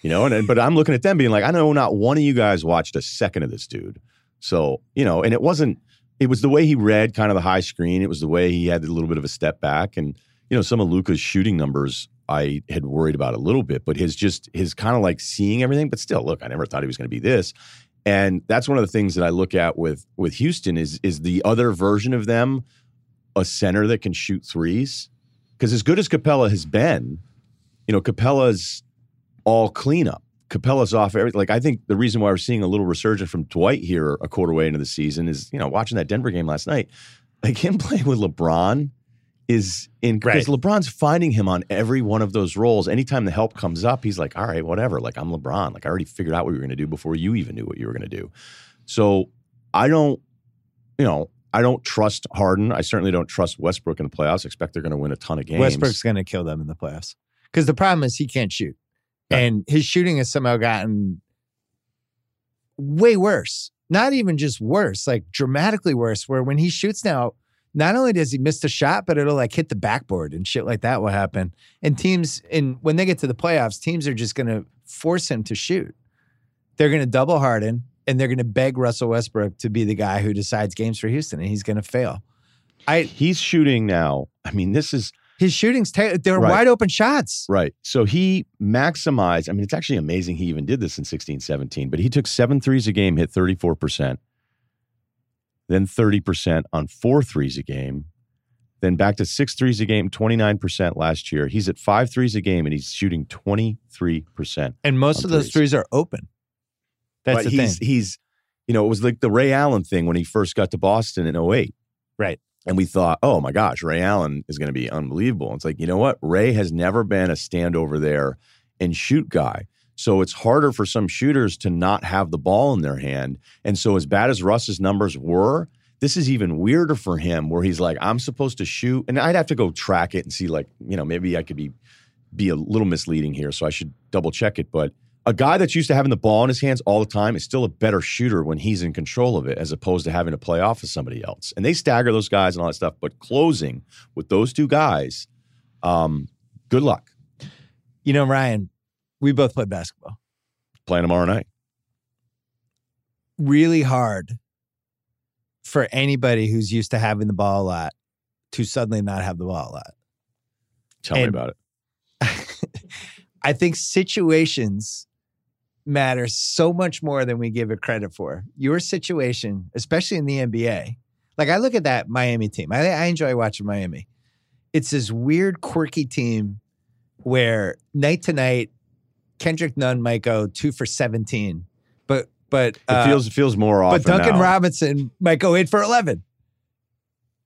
you know, and, and but I'm looking at them being like, I know not one of you guys watched a second of this dude. So, you know, and it wasn't it was the way he read kind of the high screen. It was the way he had a little bit of a step back. And, you know, some of Luka's shooting numbers I had worried about a little bit, but his just his kind of like seeing everything, but still, look, I never thought he was going to be this. And that's one of the things that I look at with with Houston is is the other version of them a center that can shoot threes. Because as good as Capela has been, you know, Capela's all cleanup. Capela's off everything. Like I think the reason why we're seeing a little resurgence from Dwight here a quarter way into the season is, you know, watching that Denver game last night, like him playing with LeBron is in because Right. LeBron's finding him on every one of those roles. Anytime the help comes up, he's like, all right, whatever. Like I'm LeBron. Like I already figured out what you were gonna do before you even knew what you were gonna do. So I don't, you know, I don't trust Harden. I certainly don't trust Westbrook in the playoffs. I expect they're gonna win a ton of games. Westbrook's going to kill them in the playoffs. Because the problem is he can't shoot. And his shooting has somehow gotten way worse. Not even just worse, like dramatically worse, where when he shoots now, not only does he miss the shot, but it'll like hit the backboard and shit like that will happen. And teams, and when they get to the playoffs, teams are just going to force him to shoot. They're going to double Harden and they're going to beg Russell Westbrook to be the guy who decides games for Houston, and he's going to fail. I He's shooting now. I mean, this is his shooting's ta- they're Right. wide open shots. Right. So he maximized. I mean, it's actually amazing he even did this in 16 17, but he took seven threes a game, hit 34%, then 30% on four threes a game, then back to six threes a game, 29% last year. He's at five threes a game and he's shooting 23%. And most on of those threes. threes are open. That's but the he's, thing. he's, you know, it was like the Ray Allen thing when he first got to Boston in 08. Right. And we thought, oh my gosh, Ray Allen is going to be unbelievable. It's like, you know what? Ray has never been a stand over there and shoot guy. So it's harder for some shooters to not have the ball in their hand. And so, as bad as Russ's numbers were, this is even weirder for him where he's like, I'm supposed to shoot. And I'd have to go track it and see, like, you know, maybe I could be be a little misleading here. So I should double check it. But a guy that's used to having the ball in his hands all the time is still a better shooter when he's in control of it as opposed to having to play off of somebody else. And they stagger those guys and all that stuff. But closing with those two guys, um, good luck You know, Ryen, we both played basketball. playing tomorrow night. Really hard for anybody who's used to having the ball a lot to suddenly not have the ball a lot. Tell me about it. I think situations matter so much more than we give it credit for. Your situation, especially in the NBA, like I look at that Miami team. I, I enjoy watching Miami. It's this weird, quirky team where night to night, Kendrick Nunn might go two for seventeen, but but It uh, feels it feels more often. but Duncan now. Robinson might go eight for eleven,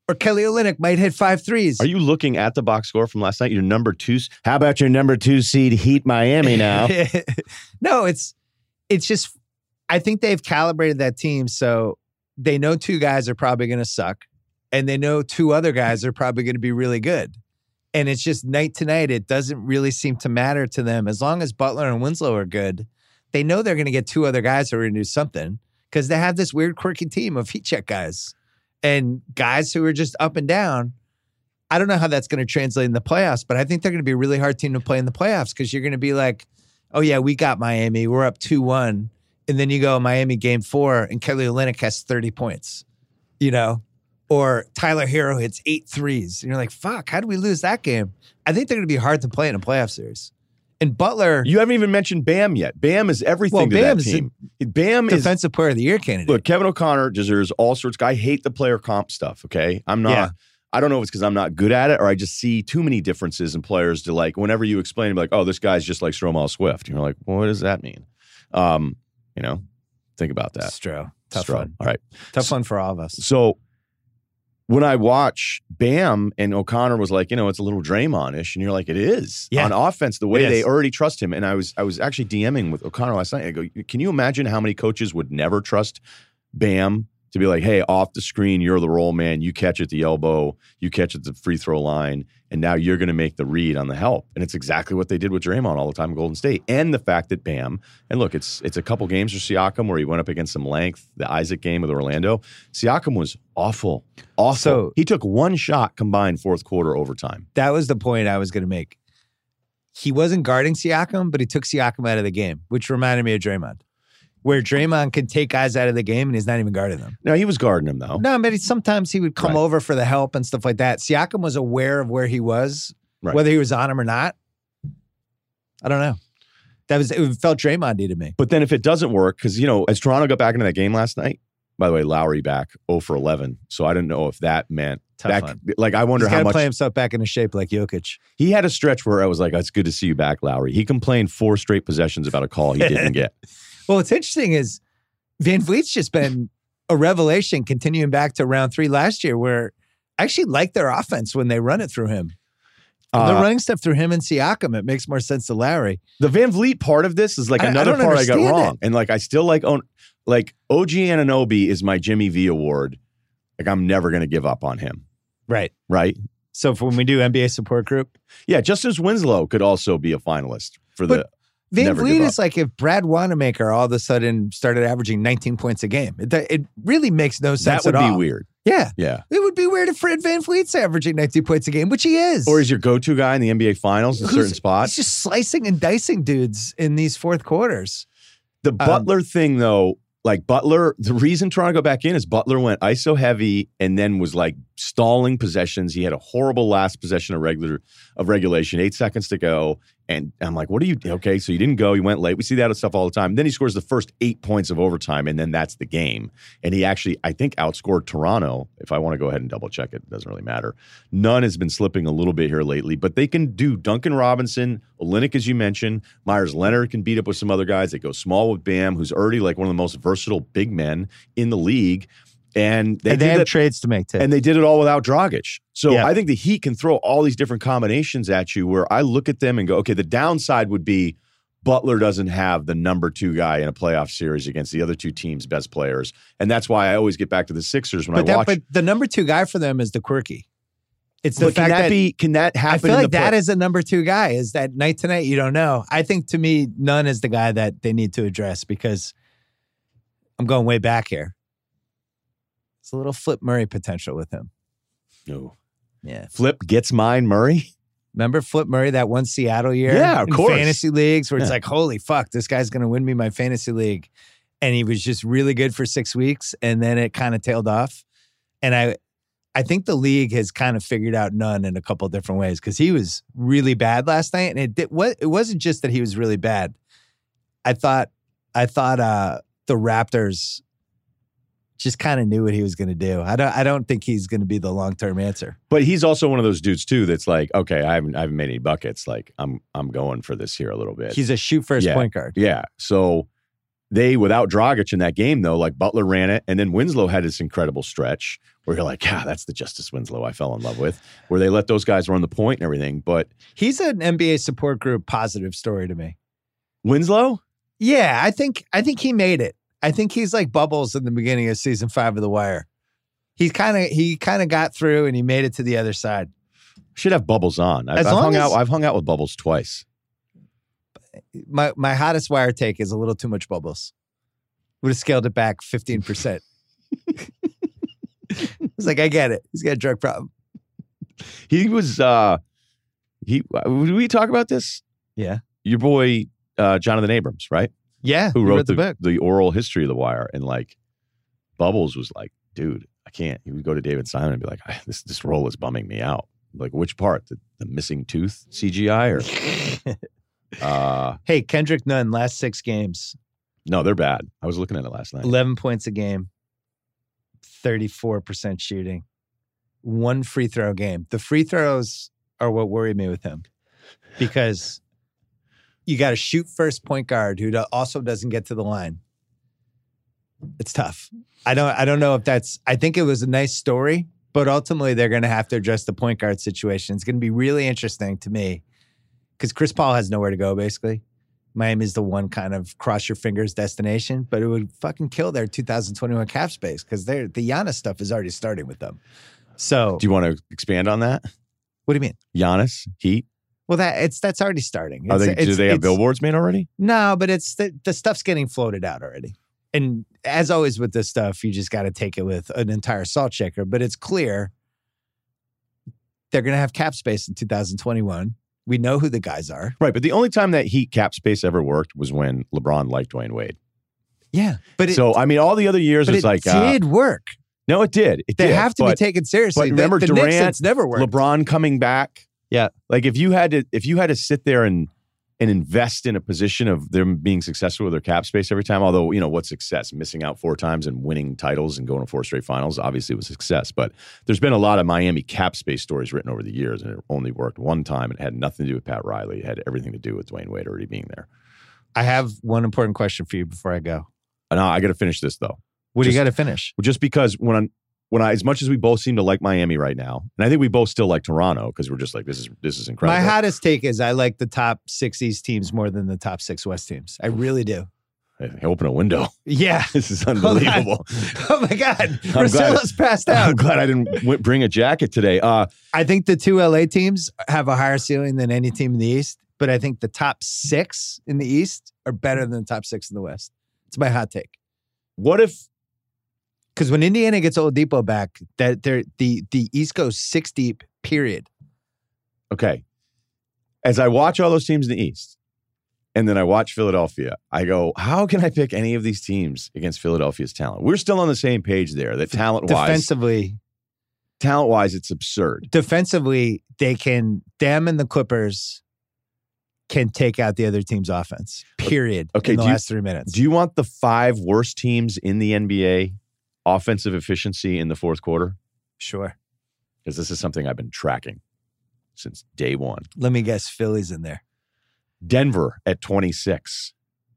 or Kelly Olynyk might hit five threes. Are you looking at the box score from last night? Your number two. How about your number two seed Heat Miami now? no, it's it's just I think they've calibrated that team so they know two guys are probably going to suck and they know two other guys are probably going to be really good. And it's just night to night it doesn't really seem to matter to them as long as Butler and Winslow are good. They know they're going to get two other guys who are going to do something because they have this weird quirky team of heat check guys and guys who are just up and down. I don't know how that's going to translate in the playoffs, but I think they're going to be a really hard team to play in the playoffs because you're going to be like, oh yeah, we got Miami. We're up 2 1. And then you go Miami game four and Kelly Olynyk has 30 points, you know? Or Tyler Herro hits eight threes. And you're like, fuck, how did we lose that game? I think they're going to be hard to play in a playoff series. And Butler, You haven't even mentioned Bam yet. Bam is everything Well, to Bam that is a team. Bam is defensive player of the year candidate. look. Kevin O'Connor deserves all sorts. I hate the player comp stuff. Okay, I'm not. Yeah. I don't know if it's because I'm not good at it or I just see too many differences in players to like. Whenever you explain, like, oh, this guy's just like Stromile Swift. You're like, well, what does that mean? Um, you know, think about that. Stro. Tough Stroh. one. All right. Tough one for all of us. So when I watch Bam and O'Connor was like, you know, it's a little Draymond-ish, and you're like, it is Yeah. on offense. The way they already trust him, and I was I was actually DMing with O'Connor last night. I go, can you imagine how many coaches would never trust Bam to be like, hey, off the screen, you're the roll man. You catch at the elbow, you catch at the free throw line, and now you're going to make the read on the help. And it's exactly what they did with Draymond all the time in Golden State. And the fact that Bam, and look, it's it's a couple games for Siakam where he went up against some length. The Isaac game with Orlando, Siakam was awful, awful. So- he took one shot combined fourth quarter overtime. That was the point I was going to make. He wasn't guarding Siakam, but he took Siakam out of the game, which reminded me of Draymond, where Draymond can take guys out of the game and he's not even guarding them. No, he was guarding him though. No, but he, sometimes he would come Right. over for the help and stuff like that. Siakam was aware of where he was, Right. whether he was on him or not. I don't know. That was it felt Draymond to me. But then if it doesn't work, because you know, as Toronto got back into that game last night, by the way, Lowry back 0 for 11. So I didn't know if that meant Tough one. Like I wonder He's how much play himself back into shape like Jokic. he had a stretch where I was like, "It's good to see you back, Lowry." He complained four straight possessions about a call he didn't get. Well, what's interesting is VanVleet's just been a revelation continuing back to round three last year, where I actually like their offense when they run it through him. When they're Uh, running stuff through him and Siakam, it makes more sense to Larry. the VanVleet part of this is like I- I another don't part I got wrong, and like I still like own like OG Anunoby is my Jimmy V award. Like I'm never going to give up on him, Right. right? So for when we do NBA support group, Yeah, Justice Winslow could also be a finalist for But the. VanVleet is like if Brad Wanamaker all of a sudden started averaging 19 points a game. It, it really makes no sense. That would be all. weird. Yeah. Yeah. It would be weird if Fred VanVleet's averaging 19 points a game, which he is. Or is your go-to guy in the NBA Finals in certain spots? He's just slicing and dicing dudes in these fourth quarters. The Um, Butler thing, though, like Butler, the reason Toronto got back in is Butler went ISO heavy and then was like stalling possessions. He had a horrible last possession of regular of regulation, eight seconds to go. And I'm like, what are you? Okay, so you didn't go. You went late. We see that stuff all the time. Then he scores the first eight points of overtime, and then that's the game. And he actually, I think, outscored Toronto. If I want to go ahead and double check it, it doesn't really matter. Nunn has been slipping a little bit here lately, but they can do Duncan Robinson, Olynyk, as you mentioned. Meyers Leonard can beat up with some other guys. They go small with Bam, who's already like one of the most versatile big men in the league. And they, and they did have that- trades to make too. and they did it all without Dragic. So Yeah. I think the Heat can throw all these different combinations at you where I look at them and go, okay, the downside would be Butler doesn't have the number two guy in a playoff series against the other two teams' best players. And that's why I always get back to the Sixers when but, I that, watch. but the number two guy for them is the quirky. It's the but can fact that, that, be can that happen? I feel like that play- is a number two guy. Is that night to night? You don't know. I think to me, Nunn is the guy that they need to address because I'm going way back here. It's a little Flip Murray potential with him. No. Yeah. Flip gets mine, Murray. Remember Flip Murray that one Seattle year? Yeah, of in course. Fantasy leagues where it's like, holy fuck, this guy's going to win me my fantasy league. And he was just really good for six weeks and then it kind of tailed off. And I, I think the league has kind of figured out Nunn in a couple different ways because he was really bad last night. And it did, what, it wasn't just that he was really bad. I thought, I thought uh, the Raptors just kind of knew what he was going to do. I don't, I don't think he's going to be the long term answer. But he's also one of those dudes too that's like, okay, I haven't I haven't made any buckets. Like I'm I'm going for this here a little bit. He's a shoot first Yeah. point guard. Yeah. So they, without Dragic in that game, though, like Butler ran it, and then Winslow had this incredible stretch where you're like, yeah, that's the Justice Winslow I fell in love with, where they let those guys run the point and everything. But He's an NBA support group positive story to me. Winslow, Yeah, I think I think he made it. I think he's like Bubbles in the beginning of season five of The Wire. He's kind of he kind of got through and he made it to the other side. should have Bubbles on. I've, I've hung as- out. I've hung out with Bubbles twice. My my hottest Wire take is a little too much Bubbles. Would have scaled it back fifteen percent. It's like I get it. He's got a drug problem. He was. uh He. Did we talk about this? Yeah. Your boy uh Jonathan Abrams, right? Yeah, Who wrote, the, the book? the oral history of the Wire, and like Bubbles was like, dude, I can't. He would go to David Simon and be like, this this role is bumming me out. Like, which part? The, the missing tooth CGI or? uh Hey, Kendrick Nunn, last six games, No, they're bad. I was looking at it last night. eleven points a game, thirty four percent shooting, one free throw game. The free throws are what worry me with him because you got to shoot first point guard who also doesn't get to the line. It's tough. I don't. I don't know if that's. I think it was a nice story, but ultimately they're going to have to address the point guard situation. It's going to be really interesting to me because Chris Paul has nowhere to go basically, Miami's the one kind of cross your fingers destination, but it would fucking kill their 2021 cap space because they're the Giannis stuff is already starting with them. So Do you want to expand on that? what do you mean? Giannis, Heat. Well, that it's that's already starting. Are It's- they, do they have billboards made already? No, but it's the, the stuff's getting floated out already. And as always with this stuff, you just got to take it with an entire salt shaker. But it's clear they're going to have cap space in 2021. We know who the guys are. Right, but the only time that Heat cap space ever worked was when LeBron liked Dwyane Wade. Yeah, but it, so I mean, all the other years it's it like uh, did work. no, it did. It They did, have to be taken seriously. but remember the, Knicks, Durant, it's never worked. LeBron coming back. Yeah. like if you had to, if you had to sit there and and invest in a position of them being successful with their cap space every time. Although you know what success, missing out four times and winning titles and going to four straight finals, obviously was success. But there's been a lot of Miami cap space stories written over the years, and it only worked one time. It had nothing to do with Pat Riley. It had everything to do with Dwyane Wade already being there. I have one important question for you before I go. Now I got to finish this though. What do you got to finish? just because when I'm when I as much as we both seem to like Miami right now, and I think we both still like Toronto because we're just like this is this is incredible. My hottest take is I like the top six East teams more than the top six West teams. I really do. Hey, open a window. Yeah. This is unbelievable. Oh my God. Priscilla's passed I'm glad I didn't w- bring a jacket today. Uh, I think the two LA teams have a higher ceiling than any team in the East, but I think the top six in the East are better than the top six in the West. It's my hot take. what if Because when Indiana gets Oladipo back, that they're the the East goes six deep. Period. okay, as I watch all those teams in the East, and then I watch Philadelphia, I go, how can I pick any of these teams against Philadelphia's talent? We're still on the same page there. That talent wise, Defensively, talent wise, it's absurd. defensively, they can them and the Clippers can take out the other team's offense. Period. Okay, in the do you- last three minutes. Do you want the five worst teams in the NBA offensive efficiency in the fourth quarter? sure. Because this is something I've been tracking since day one. Let me guess. Philly's in there. Denver at 26.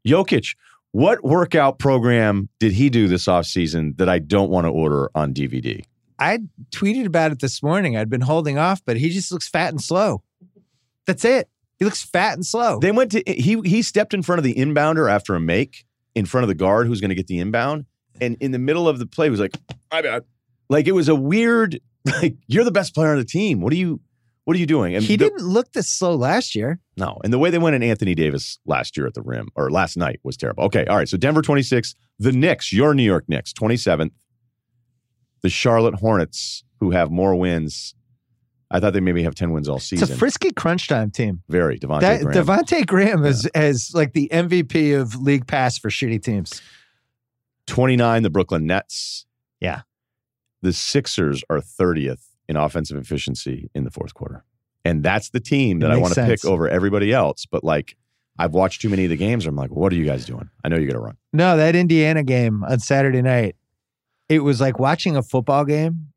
Jokic, what workout program did he do this offseason that I don't want to order on DVD? I tweeted about it this morning. I'd been holding off, but he just looks fat and slow. That's it. He looks fat and slow. They went to he he stepped in front of the inbounder after a make in front of the guard who's going to get the inbound, and in the middle of the play was like, "My bad." Like it was a weird. Like you're the best player on the team. What are you? What are you doing? And he the- didn't look this slow last year. No, and the way they went in Anthony Davis last year at the rim or last night was terrible. Okay, all right. So Denver 26, the Knicks, your New York Knicks 27th, the Charlotte Hornets who have more wins. I thought they maybe have 10 wins all season. It's a frisky crunch time team. Very Devonte' That Graham. Devonte' Graham is as like the MVP of league pass for shitty teams. 29, the Brooklyn Nets. Yeah. The Sixers are 30th in offensive efficiency in the fourth quarter. And that's the team that I want to pick over everybody else. But like, I've watched too many of the games. I'm like, what are you guys doing? I know you're going to run. No, that Indiana game on Saturday night, it was like watching a football game.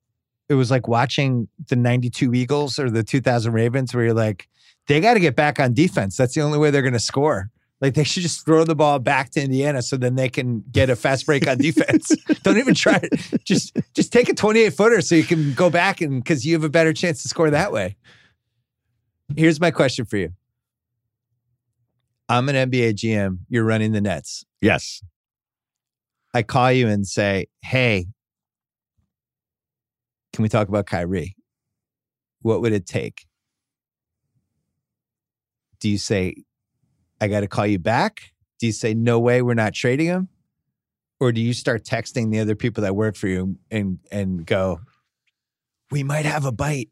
It was like watching the 92 Eagles or the 2000 Ravens, where you're like, they got to get back on defense. That's the only way they're going to score. Like they should just throw the ball back to Indiana so then they can get a fast break on defense. Don't even try it. Just just take a 28 footer so you can go back and because you have a better chance to score that way. Here's my question for you. I'm an NBA GM. You're running the Nets. Yes. I call you and say, "Hey, can we talk about Kyrie? What would it take?" Do you say, "I got to call you back"? Do you say, "No way, we're not trading him"? Or do you start texting the other people that work for you and and go, "We might have a bite."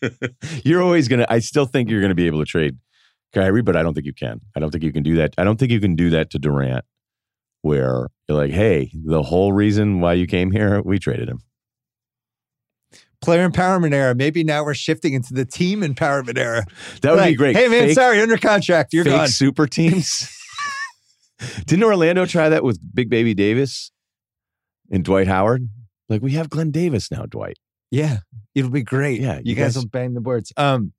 you're always gonna. I still think you're gonna be able to trade Kyrie, but I don't think you can. I don't think you can do that. I don't think you can do that to Durant, where you're like, "Hey, the whole reason why you came here, we traded him." Player empowerment era. Maybe now we're shifting into the team empowerment era. That would be great. Hey man, Fake- sorry, under contract, you're fake gone. super teams. Didn't Orlando try that with Big Baby Davis and Dwight Howard? Like we have Glen Davis now, Dwight. Yeah, it'll be great. Yeah, you, you guys, guys- will bang the boards. Um,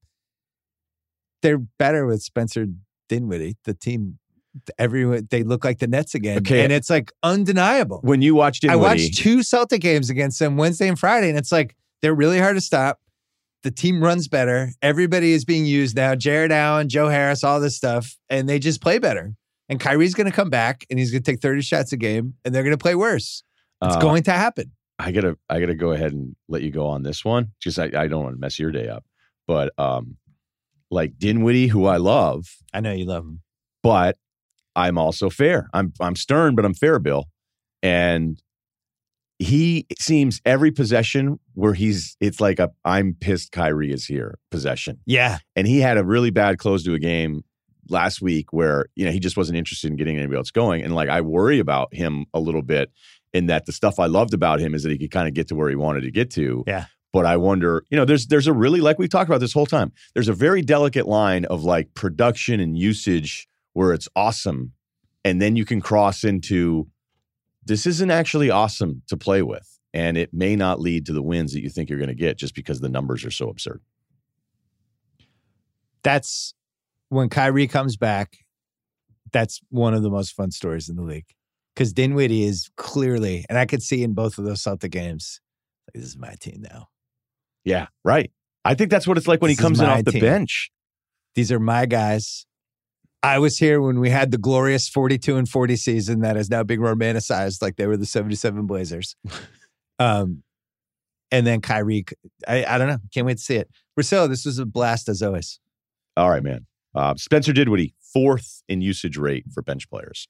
they're better with Spencer Dinwiddie. The team, everyone, they look like the Nets again, Okay. and it's like undeniable. When you watched I watched two Celtic games against them Wednesday and Friday, and it's like they're really hard to stop. The team runs better. Everybody is being used now. Jarrett Allen, Joe Harris, all this stuff, and they just play better. And Kyrie's going to come back and he's going to take 30 shots a game and they're going to play worse. It's Uh, going to happen. I gotta I gotta go ahead and let you go on this one. Just I, I don't want to mess your day up. But um like Dinwiddie, who I love, I know you love him. but I'm also fair. I'm I'm stern, but I'm fair, Bill. And he seems every possession where he's it's like a I'm pissed Kyrie is here possession. Yeah. And he had a really bad close to a game last week where, you know, he just wasn't interested in getting anybody else going. And like I worry about him a little bit in that the stuff I loved about him is that he could kind of get to where he wanted to get to. Yeah. But I wonder, you know, there's there's a really like we've talked about this whole time. There's a very delicate line of like production and usage where it's awesome. And then you can cross into this isn't actually awesome to play with. And it may not lead to the wins that you think you're going to get just because the numbers are so absurd. That's when Kyrie comes back. That's one of the most fun stories in the league because Dinwiddie is clearly, and I could see in both of those Celtic games, this is my team now. Yeah, right. I think that's what it's like when he This is comes in off the team. bench. These are my guys. I was here when we had the glorious 42 and 40 season that is now being romanticized like they were the 77 Blazers. um, and then Kyrie, I, I don't know. Can't wait to see it. Priscilla, this was a blast as always. All right, man. Uh, Spencer Dinwiddie, fourth in usage rate for bench players.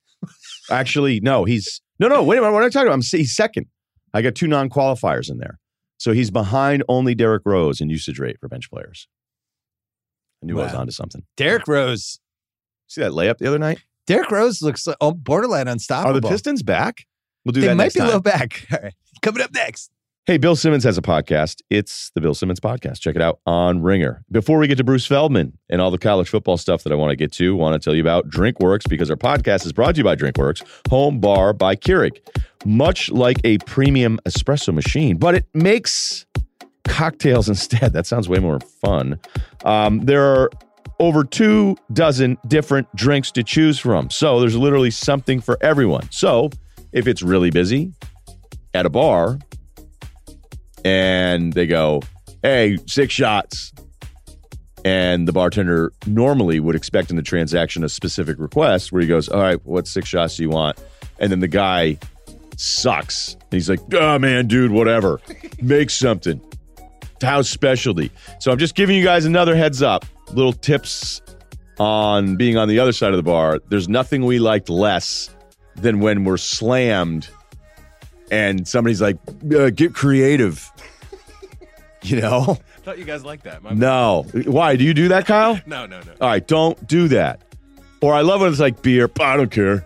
Actually, no, he's no, no. Wait a minute. What am I talking about? I'm he's second. I got two non qualifiers in there, so he's behind only Derrick Rose in usage rate for bench players. I knew I was Wow. onto something. Derrick Rose. See that layup the other night? Derrick Rose looks like oh, borderline unstoppable. Are the Pistons back? We'll do They that They might be a time. little back. All right. Coming up next. Hey, Bill Simmons has a podcast. It's the Bill Simmons Podcast. Check it out on Ringer. Before we get to Bruce Feldman and all the college football stuff that I want to get to, want to tell you about DrinkWorks because our podcast is brought to you by DrinkWorks, home bar by Keurig. Much like a premium espresso machine, but it makes cocktails instead. That sounds way more fun. Um, there are over two dozen different drinks to choose from. So there's literally something for everyone. So if it's really busy at a bar, and they go, "Hey, six shots." And the bartender normally would expect in the transaction a specific request where he goes, "All right, what six shots do you want?" And then the guy sucks. He's like, "Oh man, dude, whatever. Make something. House specialty." So I'm just giving you guys another heads up, little tips on being on the other side of the bar. There's nothing we liked less than when we're slammed and somebody's like, uh, "Get creative." You know? I thought you guys liked that. My No. Why? Do you do that, Kyle? No, no, no. All right, don't do that. Or I love when it's like beer. I don't care.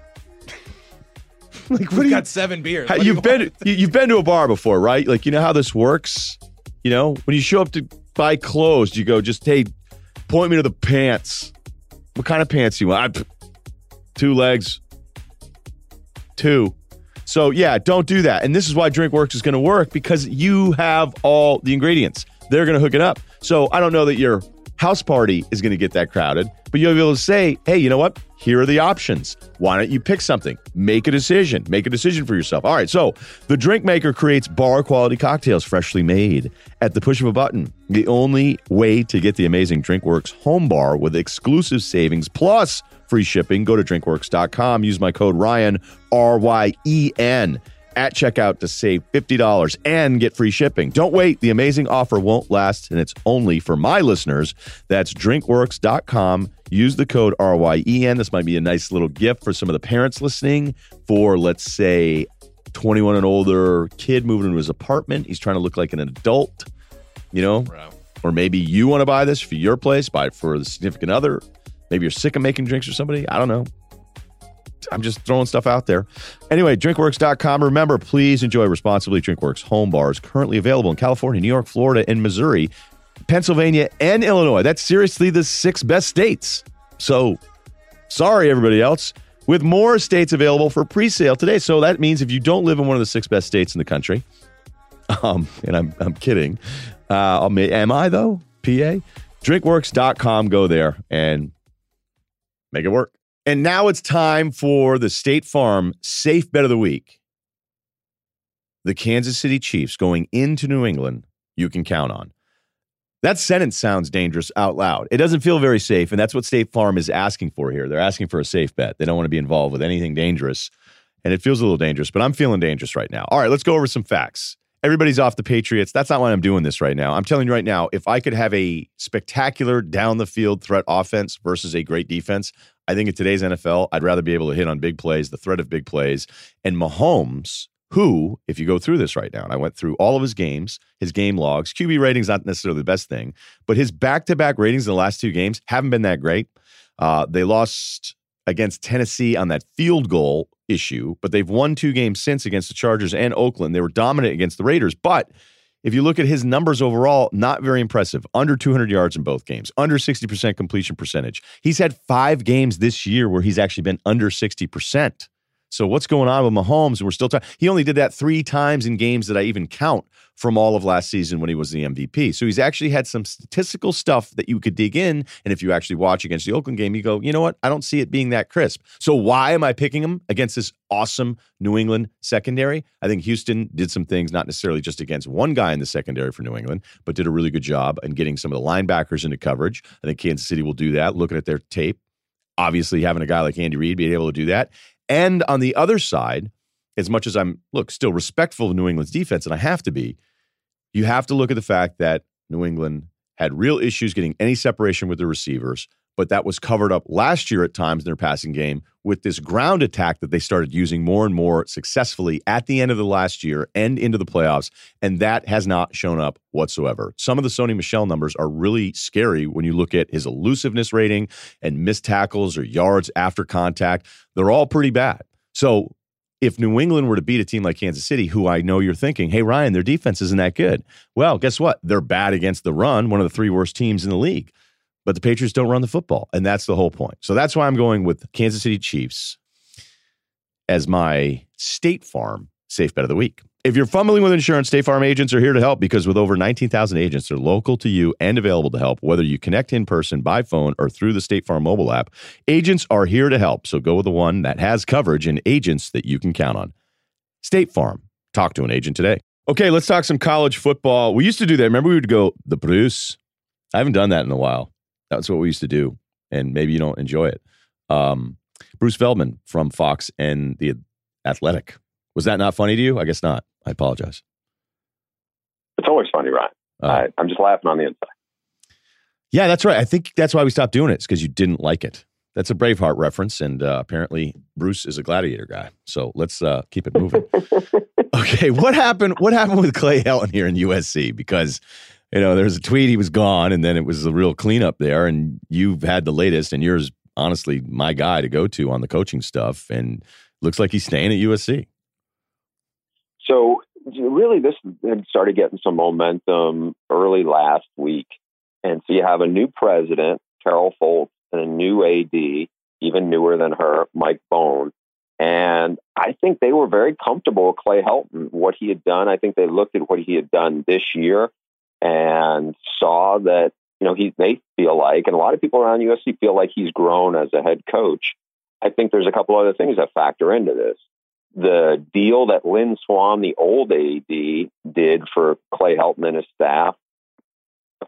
like, what do We've you? got seven beers. how- What do you you've been you, you've been to a bar before, right? Like, you know how this works. You know, when you show up to buy clothes, you go, just hey, point me to the pants. What kind of pants do you want? I, two legs. Two. So yeah, don't do that. And this is why DrinkWorks is going to work because you have all the ingredients. They're going to hook it up. So I don't know that your house party is going to get that crowded, but you'll be able to say, "Hey, you know what? Here are the options. Why don't you pick something? Make a decision. Make a decision for yourself." All right. So the drink maker creates bar quality cocktails freshly made at the push of a button. The only way to get the amazing DrinkWorks home bar with exclusive savings plus free shipping. Go to drinkworks.com. Use my code Ryen, R Y E N, at checkout to save $50 and get free shipping. Don't wait. The amazing offer won't last, and it's only for my listeners. That's drinkworks.com. Use the code R Y E N. This might be a nice little gift for some of the parents listening for, let's say, 21 and older kid moving into his apartment. He's trying to look like an adult, you know? Bro. Or maybe you want to buy this for your place, buy it for the significant other. Maybe you're sick of making drinks for somebody. I don't know. I'm just throwing stuff out there. Anyway, drinkworks.com. Remember, please enjoy responsibly. Drinkworks home bars currently available in California, New York, Florida, and Missouri, Pennsylvania, and Illinois. That's seriously the six best states. So, sorry, everybody else. With more states available for pre sale today. So that means if you don't live in one of the six best states in the country, um, and I'm, I'm kidding, uh, am- am I though? PA? Drinkworks.com. Go there and make it work. And now it's time for the State Farm Safe Bet of the Week. The Kansas City Chiefs going into New England, you can count on. That sentence sounds dangerous out loud. It doesn't feel very safe, and that's what State Farm is asking for here. They're asking for a safe bet. They don't want to be involved with anything dangerous, and it feels a little dangerous, but I'm feeling dangerous right now. All right, let's go over some facts. Everybody's off the Patriots. That's not why I'm doing this right now. I'm telling you right now, if I could have a spectacular down the field threat offense versus a great defense, I think in today's NFL, I'd rather be able to hit on big plays, the threat of big plays. And Mahomes, who, if you go through this right now, and I went through all of his games, his game logs, QB ratings not necessarily the best thing, but his back to back ratings in the last two games haven't been that great. Uh, they lost against Tennessee on that field goal issue, but they've won two games since against the Chargers and Oakland. They were dominant against the Raiders, but if you look at his numbers overall, not very impressive. Under 200 yards in both games, under 60% completion percentage. He's had five games this year where he's actually been under 60%. So what's going on with Mahomes? We're still talking. He only did that three times in games that I even count from all of last season when he was the MVP. So he's actually had some statistical stuff that you could dig in. And if you actually watch against the Oakland game, you go, you know what? I don't see it being that crisp. So why am I picking him against this awesome New England secondary? I think Houston did some things, not necessarily just against one guy in the secondary for New England, but did a really good job in getting some of the linebackers into coverage. I think Kansas City will do that, looking at their tape. Obviously, having a guy like Andy Reid being able to do that. And on the other side, as much as I'm, look, still respectful of New England's defense, and I have to be, you have to look at the fact that New England had real issues getting any separation with the receivers, but that was covered up last year at times in their passing game with this ground attack that they started using more and more successfully at the end of the last year and into the playoffs. And that has not shown up whatsoever. Some of the Sony Michel numbers are really scary when you look at his elusiveness rating and missed tackles or yards after contact. They're all pretty bad. So if New England were to beat a team like Kansas City, who I know you're thinking, hey, Ryen, their defense isn't that good. Well, guess what? They're bad against the run, one of the three worst teams in the league. But the Patriots don't run the football. And that's the whole point. So that's why I'm going with Kansas City Chiefs as my State Farm safe bet of the week. If you're fumbling with insurance, State Farm agents are here to help because with over 19,000 agents, they're local to you and available to help, whether you connect in person, by phone, or through the State Farm mobile app. Agents are here to help. So go with the one that has coverage and agents that you can count on. State Farm. Talk to an agent today. Okay, let's talk some college football. We used to do that. Remember, we would go, the Bruce. I haven't done that in a while. That's what we used to do. And maybe you don't enjoy it. Um, Bruce Feldman from Fox and The Athletic. Was that not funny to you? I guess not. I apologize. It's always funny, Ryen. Uh, I, I'm just laughing on the inside. Yeah, that's right. I think that's why we stopped doing it. It's because you didn't like it. That's a Braveheart reference, and uh, apparently Bruce is a gladiator guy. So let's uh, keep it moving. okay, what happened? What happened with Clay Helton here in USC? Because you know, there was a tweet he was gone, and then it was a real cleanup there. And you've had the latest, and yours honestly my guy to go to on the coaching stuff, and looks like he's staying at USC. So really, this had started getting some momentum early last week, and so you have a new president, Carol Folt, and a new AD, even newer than her, Mike Bohn. And I think they were very comfortable with Clay Helton, what he had done. I think they looked at what he had done this year and saw that, you know, he they feel like, and a lot of people around USC feel like he's grown as a head coach. I think there's a couple other things that factor into this. The deal that Lynn Swann, the old AD, did for Clay Helton and his staff,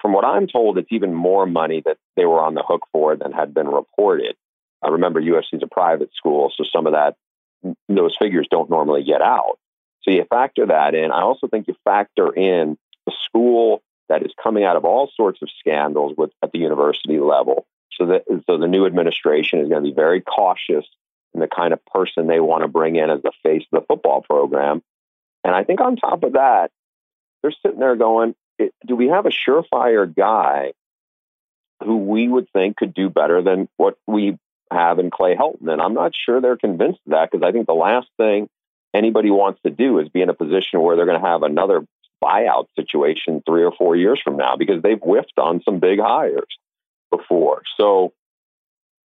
from what I'm told, it's even more money that they were on the hook for than had been reported. I remember USC is a private school, so some of that those figures don't normally get out. So you factor that in. I also think you factor in the school that is coming out of all sorts of scandals with at the university level. So that so the new administration is going to be very cautious in the kind of person they want to bring in as the face of the football program. And I think on top of that, they're sitting there going, do we have a surefire guy who we would think could do better than what we have in Clay Helton? And I'm not sure they're convinced of that because I think the last thing anybody wants to do is be in a position where they're going to have another buyout situation three or four years from now because they've whiffed on some big hires before. So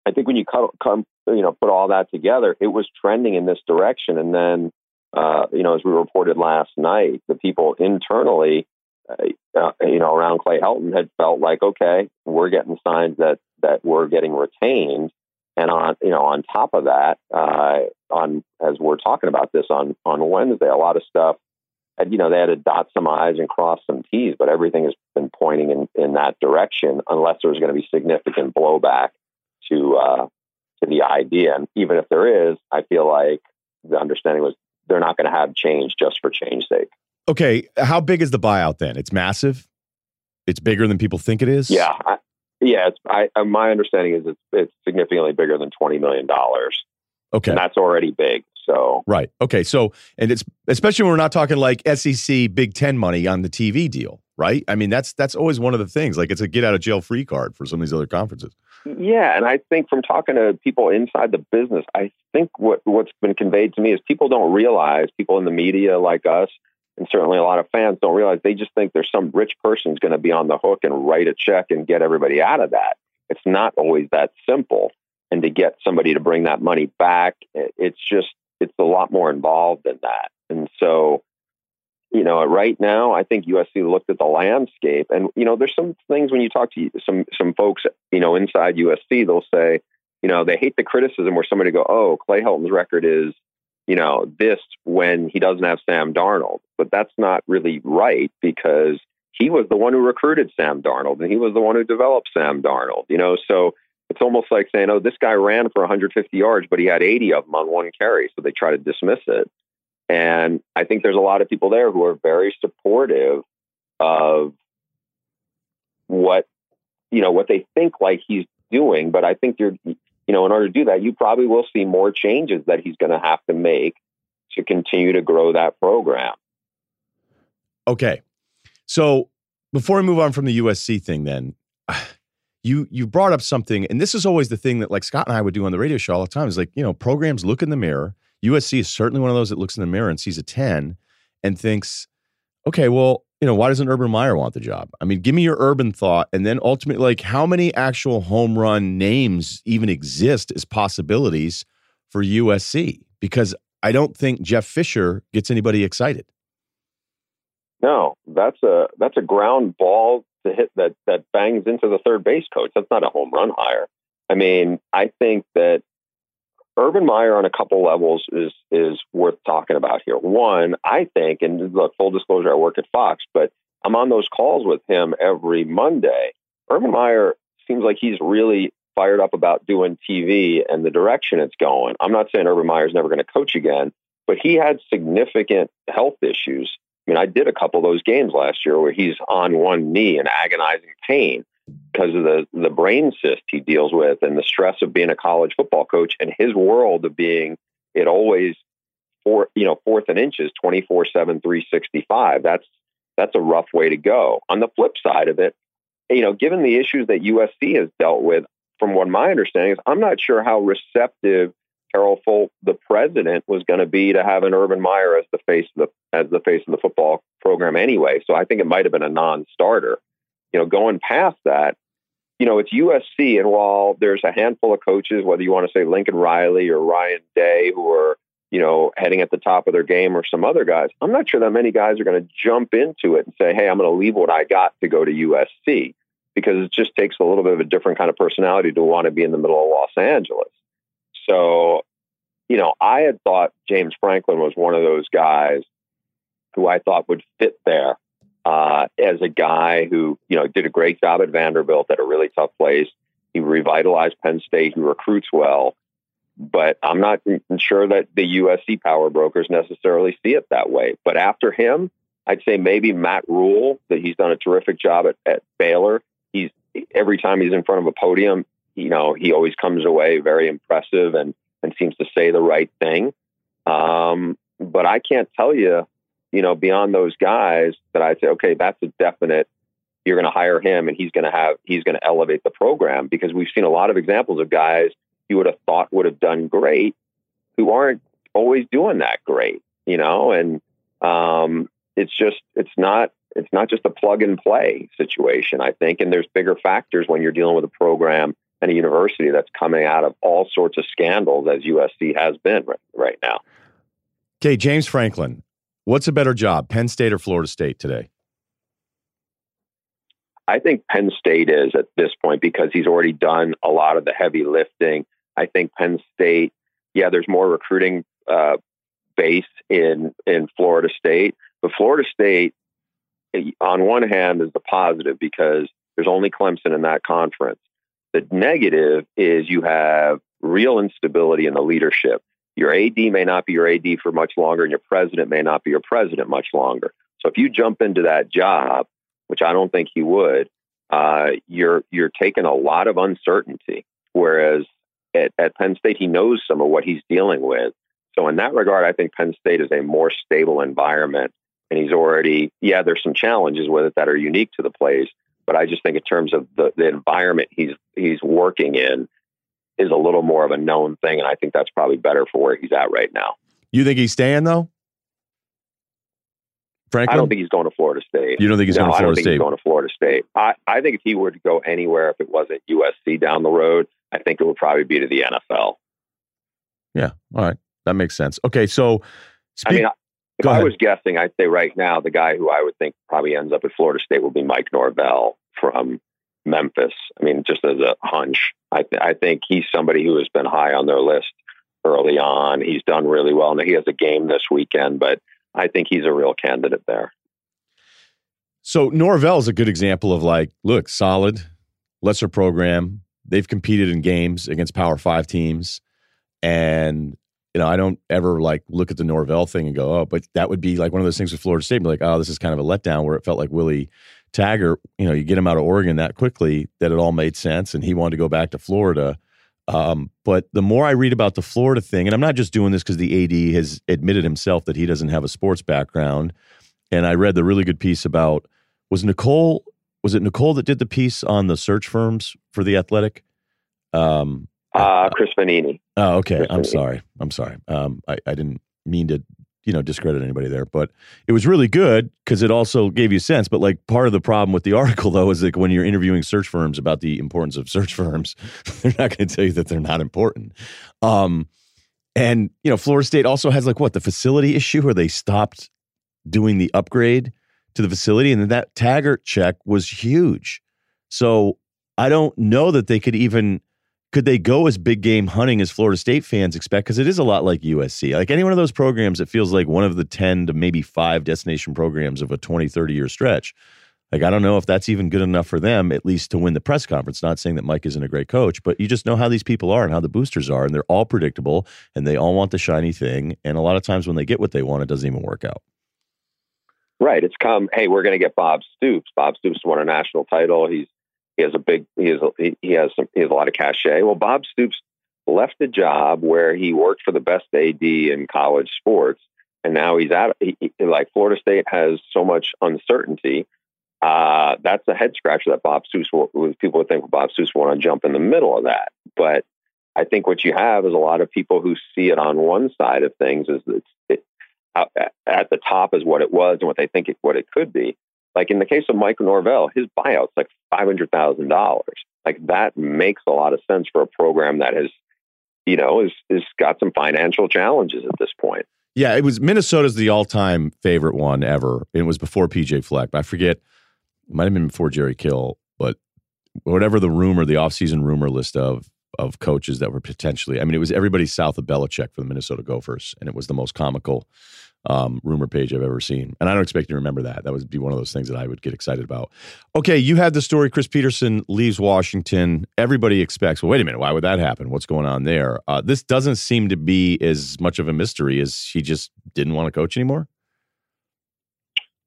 I think when you come, you know, put all that together, it was trending in this direction. And then, uh, you know, as we reported last night, the people internally, uh, uh, you know, around Clay Helton had felt like, okay, we're getting signs that that we're getting retained. And on, you know, on top of that, uh, on as we're talking about this on on Wednesday, a lot of stuff and, you know, they had to dot some I's and cross some T's, but everything has been pointing in, in that direction unless there's going to be significant blowback to, uh, to the idea. And even if there is, I feel like the understanding was they're not going to have change just for change sake. Okay. How big is the buyout then? It's massive. It's bigger than people think it is. Yeah. I, yeah. It's, I, uh, my understanding is it's, it's significantly bigger than $20 million. Okay. And that's already big. So right. Okay. So and it's especially when we're not talking like SEC Big Ten money on the TV deal, right? I mean that's that's always one of the things. Like it's a get out of jail free card for some of these other conferences. Yeah, and I think from talking to people inside the business, I think what what's been conveyed to me is people don't realize people in the media like us, and certainly a lot of fans don't realize they just think there's some rich person's going to be on the hook and write a check and get everybody out of that. It's not always that simple. And to get somebody to bring that money back, it's just it's a lot more involved than that. And so, you know, right now, I think USC looked at the landscape, and you know, there's some things when you talk to some some folks, you know, inside USC, they'll say, you know, they hate the criticism where somebody go, oh, Clay Helton's record is, you know, this when he doesn't have Sam Darnold, but that's not really right because he was the one who recruited Sam Darnold and he was the one who developed Sam Darnold, you know, so it's almost like saying, "Oh, this guy ran for 150 yards, but he had 80 of them on one carry," so they try to dismiss it. And I think there's a lot of people there who are very supportive of what you know what they think like he's doing. But I think you're you know in order to do that, you probably will see more changes that he's going to have to make to continue to grow that program. Okay, so before we move on from the USC thing, then you you brought up something, and this is always the thing that like Scott and I would do on the radio show all the time. Is like you know programs look in the mirror. USC is certainly one of those that looks in the mirror and sees a ten and thinks, okay, well, you know, why doesn't Urban Meyer want the job? I mean, give me your urban thought, and then ultimately, like, how many actual home run names even exist as possibilities for USC? Because I don't think Jeff Fisher gets anybody excited. No, that's a that's a ground ball to hit that that bangs into the third base coach. That's not a home run hire. I mean, I think that Urban Meyer on a couple levels is is worth talking about here. One, I think, and look, full disclosure, I work at Fox, but I'm on those calls with him every Monday. Urban Meyer seems like he's really fired up about doing TV and the direction it's going. I'm not saying Urban Meyer's never going to coach again, but he had significant health issues I mean, I did a couple of those games last year where he's on one knee in agonizing pain because of the the brain cyst he deals with and the stress of being a college football coach and his world of being it always four you know fourth and inches 24 7 365 that's that's a rough way to go. On the flip side of it you know given the issues that usc has dealt with from what my understanding is i'm not sure how receptive Carol Folt, the president, was going to be to have an Urban Meyer as the face of the as the face of the football program anyway. So I think it might have been a non-starter. You know, going past that, you know, it's USC, and while there's a handful of coaches, whether you want to say Lincoln Riley or Ryan Day, who are you know heading at the top of their game, or some other guys, I'm not sure that many guys are going to jump into it and say, "Hey, I'm going to leave what I got to go to USC," because it just takes a little bit of a different kind of personality to want to be in the middle of Los Angeles. So, you know, I had thought James Franklin was one of those guys who I thought would fit there uh, as a guy who, you know, did a great job at Vanderbilt at a really tough place. He revitalized Penn State. He recruits well. But I'm not sure that the USC power brokers necessarily see it that way. But after him, I'd say maybe Matt Rhule, that he's done a terrific job at, at Baylor. He's every time he's in front of a podium, you know, he always comes away very impressive and, and seems to say the right thing. Um, but I can't tell you, you know, beyond those guys that I'd say, okay, that's a definite. You're going to hire him, and he's going to have he's going to elevate the program because we've seen a lot of examples of guys you would have thought would have done great who aren't always doing that great, you know, and um, it's just it's not it's not just a plug and play situation. I think, and there's bigger factors when you're dealing with a program and a university that's coming out of all sorts of scandals as USC has been right, right now. Okay, James Franklin, what's a better job, Penn State or Florida State today? I think Penn State is at this point because he's already done a lot of the heavy lifting. I think Penn State, yeah, there's more recruiting uh, base in in Florida State, But Florida State, eh, on one hand, is the positive because there's only Clemson in that conference. The negative is you have real instability in the leadership. Your AD may not be your AD for much longer, and your president may not be your president much longer. So if you jump into that job, which I don't think he would, uh, you're you're taking a lot of uncertainty. Whereas at, at Penn State, he knows some of what he's dealing with. So in that regard, I think Penn State is a more stable environment, and he's already yeah. There's some challenges with it that are unique to the place, but I just think in terms of the, the environment he's he's working in is a little more of a known thing, and I think that's probably better for where he's at right now. You think he's staying though? Franklin? I don't think he's going to Florida State. You don't think he's no, going to I don't Florida think State? he's going to Florida State. I, I think if he were to go anywhere, if it wasn't USC down the road, I think it would probably be to the NFL. yeah. All right. That makes sense. Okay. So, speak, I mean, if I was guessing, I'd say right now the guy who I would think probably ends up at Florida State will be Mike Norvell from Memphis. I mean, just as a hunch, I, th- I think he's somebody who has been high on their list early on. He's done really well. Now he has a game this weekend, but I think he's a real candidate there. so Norvell is a good example of like, look, solid, lesser program. They've competed in games against Power Five teams, and you know, I don't ever like look at the Norvell thing and go, oh, but that would be like one of those things with Florida State, be like, oh, this is kind of a letdown where it felt like Willie Taggart, you know, you get him out of Oregon that quickly that it all made sense and he wanted to go back to Florida. Um, but the more I read about the Florida thing, and I'm not just doing this because the AD has admitted himself that he doesn't have a sports background. And I read the really good piece about was Nicole was it Nicole that did the piece on the search firms for the athletic? Um, Uh, Chris Vannini. Oh, okay. I'm Definitely. sorry. I'm sorry. Um, I, I didn't mean to, you know, discredit anybody there, but it was really good because it also gave you sense. But like part of the problem with the article though is like when you're interviewing search firms about the importance of search firms, they're not going to tell you that they're not important. Um, and you know, Florida State also has like what the facility issue where they stopped doing the upgrade to the facility, and then that Taggart check was huge. So I don't know that they could even could they go as big game hunting as Florida State fans expect? Because it is a lot like USC. Like any one of those programs, it feels like one of the 10 to maybe five destination programs of a 20, 30 year stretch. Like, I don't know if that's even good enough for them, at least to win the press conference. Not saying that Mike isn't a great coach, but you just know how these people are and how the boosters are, and they're all predictable and they all want the shiny thing. And a lot of times when they get what they want, it doesn't even work out. Right. It's come. Hey, we're going to get Bob Stoops. Bob Stoops won a national title. He's he has a big he has a, he- has some he has a lot of cachet. Well, Bob Stoops left a job where he worked for the best AD in college sports, and now he's out. He, like Florida State has so much uncertainty. Uh, that's a head scratcher that Bob Stoops will, people would think Bob Stoops want to jump in the middle of that, but I think what you have is a lot of people who see it on one side of things is that it, at- at the top is what it was and what they think it, what it could be. Like in the case of Mike Norvell, his buyout's like five hundred thousand dollars. Like that makes a lot of sense for a program that has, you know, is is got some financial challenges at this point. Yeah, it was Minnesota's the all-time favorite one ever. It was before PJ Fleck. I forget. It might have been before Jerry Kill, but whatever the rumor, the offseason rumor list of of coaches that were potentially. I mean, it was everybody south of Belichick for the Minnesota Gophers, and it was the most comical um, rumor page I've ever seen. And I don't expect you to remember that. That would be one of those things that I would get excited about. Okay, you had the story. Chris Petersen leaves Washington. Everybody expects. Well, wait a minute. Why would that happen? What's going on there? Uh, this doesn't seem to be as much of a mystery as he just didn't want to coach anymore.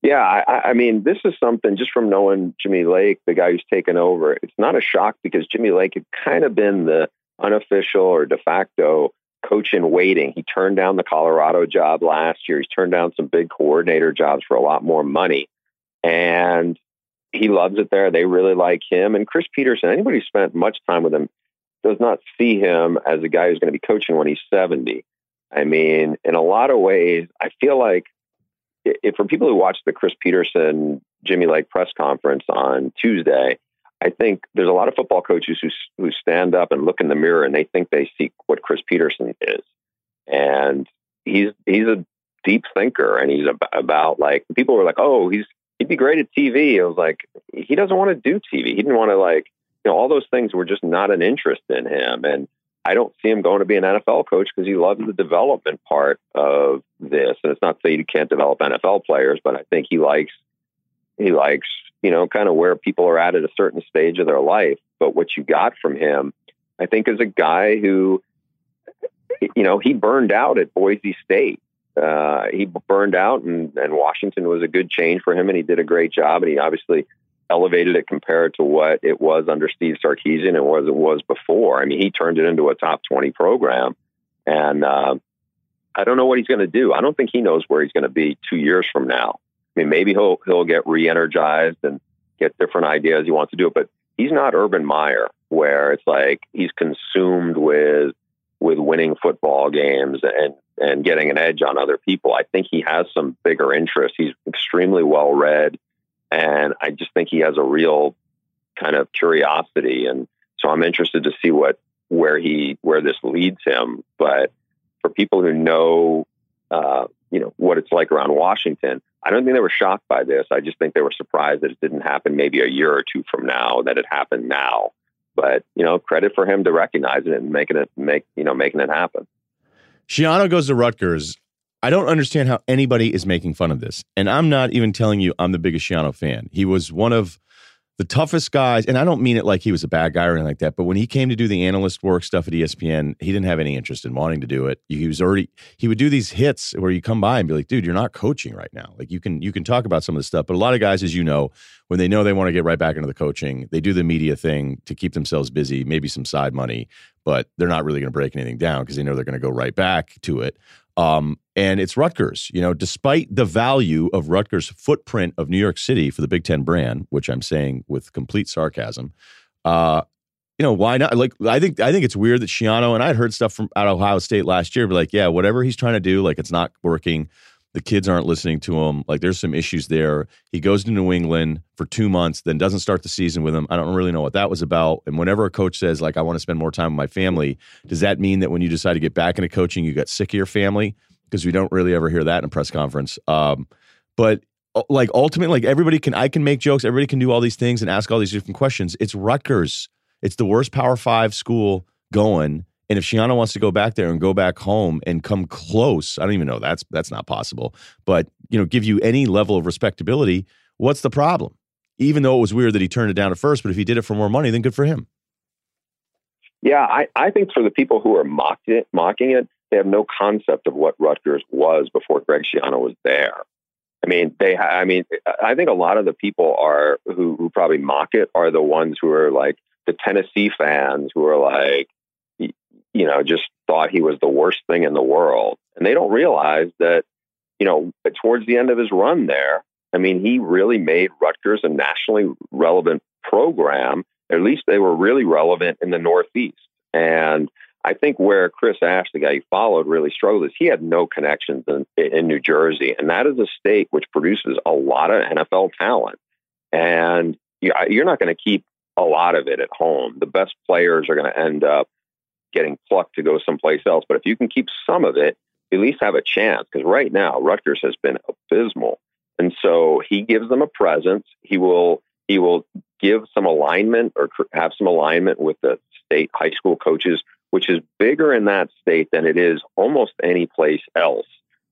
Yeah, I, I mean, this is something just from knowing Jimmy Lake, the guy who's taken over. It's not a shock because Jimmy Lake had kind of been the unofficial or de facto coach in waiting. He turned down the Colorado job last year. He's turned down some big coordinator jobs for a lot more money. And he loves it there. They really like him. And Chris Petersen, anybody who spent much time with him does not see him as a guy who's going to be coaching when he's 70. I mean, in a lot of ways, I feel like if for people who watched the Chris Petersen Jimmy Lake press conference on Tuesday, I think there's a lot of football coaches who who stand up and look in the mirror and they think they see what Chris Petersen is, and he's he's a deep thinker and he's about, like people were like, oh, he's he'd be great at TV. I was like, he doesn't want to do TV. He didn't want to like you know all those things were just not an interest in him and. I don't see him going to be an NFL coach because he loves the development part of this. And it's not that you can't develop NFL players, but I think he likes he likes you know kind of where people are at at a certain stage of their life. But what you got from him, I think, is a guy who you know he burned out at Boise State. Uh, he burned out, and, and Washington was a good change for him, and he did a great job. And he obviously elevated it compared to what it was under Steve Sarkisian and what it was before. I mean, he turned it into a top 20 program. And uh, I don't know what he's going to do. I don't think he knows where he's going to be two years from now. I mean, maybe he'll he'll get re-energized and get different ideas he wants to do it, but he's not Urban Meyer, where it's like he's consumed with with winning football games and and getting an edge on other people. I think he has some bigger interests. He's extremely well read. And I just think he has a real kind of curiosity. And so I'm interested to see what, where he, where this leads him. But for people who know, uh, you know, what it's like around Washington, I don't think they were shocked by this. I just think they were surprised that it didn't happen maybe a year or two from now, that it happened now. But, you know, credit for him to recognize it and making it make, you know, making it happen. Schiano goes to Rutgers. I don't understand how anybody is making fun of this. And I'm not even telling you I'm the biggest Schiano fan. He was one of the toughest guys, and I don't mean it like he was a bad guy or anything like that, but when he came to do the analyst work stuff at ESPN, he didn't have any interest in wanting to do it. He was already he would do these hits where you come by and be like, dude, you're not coaching right now. Like you can you can talk about some of the stuff, but a lot of guys, as you know, when they know they want to get right back into the coaching, they do the media thing to keep themselves busy, maybe some side money, but they're not really going to break anything down because they know they're going to go right back to it. Um, and it's Rutgers. You know, despite the value of Rutgers' footprint of New York City for the Big Ten brand, which I'm saying with complete sarcasm, uh, you know, why not? Like, I think I think it's weird that Schiano and I'd heard stuff from out of Ohio State last year, but like, yeah, whatever he's trying to do, like, it's not working. The kids aren't listening to him. Like, there's some issues there. He goes to New England for two months, then doesn't start the season with him. I don't really know what that was about. And whenever a coach says, like, I want to spend more time with my family, does that mean that when you decide to get back into coaching, you got sick of your family? because we don't really ever hear that in a press conference. Um, but uh, like ultimately, like everybody can, I can make jokes, everybody can do all these things and ask all these different questions. It's Rutgers. It's the worst Power Five school going. And if Schiano wants to go back there and go back home and come close, I don't even know that's that's not possible. But you know, give you any level of respectability, what's the problem? Even though it was weird that he turned it down at first, but if he did it for more money, then good for him. Yeah, I, I think for the people who are mocked it, mocking it, they have no concept of what Rutgers was before Greg Schiano was there. I mean, they. I mean, I think a lot of the people are who, who probably mock it are the ones who are like the Tennessee fans who are like, you know, just thought he was the worst thing in the world, and they don't realize that, you know, towards the end of his run there, I mean, he really made Rutgers a nationally relevant program. At least they were really relevant in the Northeast, and I think where Chris Ash, the guy he followed, really struggled is he had no connections in, in New Jersey, and that is a state which produces a lot of NFL talent. And you're not going to keep a lot of it at home. The best players are going to end up getting plucked to go someplace else. But if you can keep some of it, at least have a chance. Because right now, Rutgers has been abysmal, and so he gives them a presence. He will he will give some alignment or have some alignment with the state high school coaches which is bigger in that state than it is almost any place else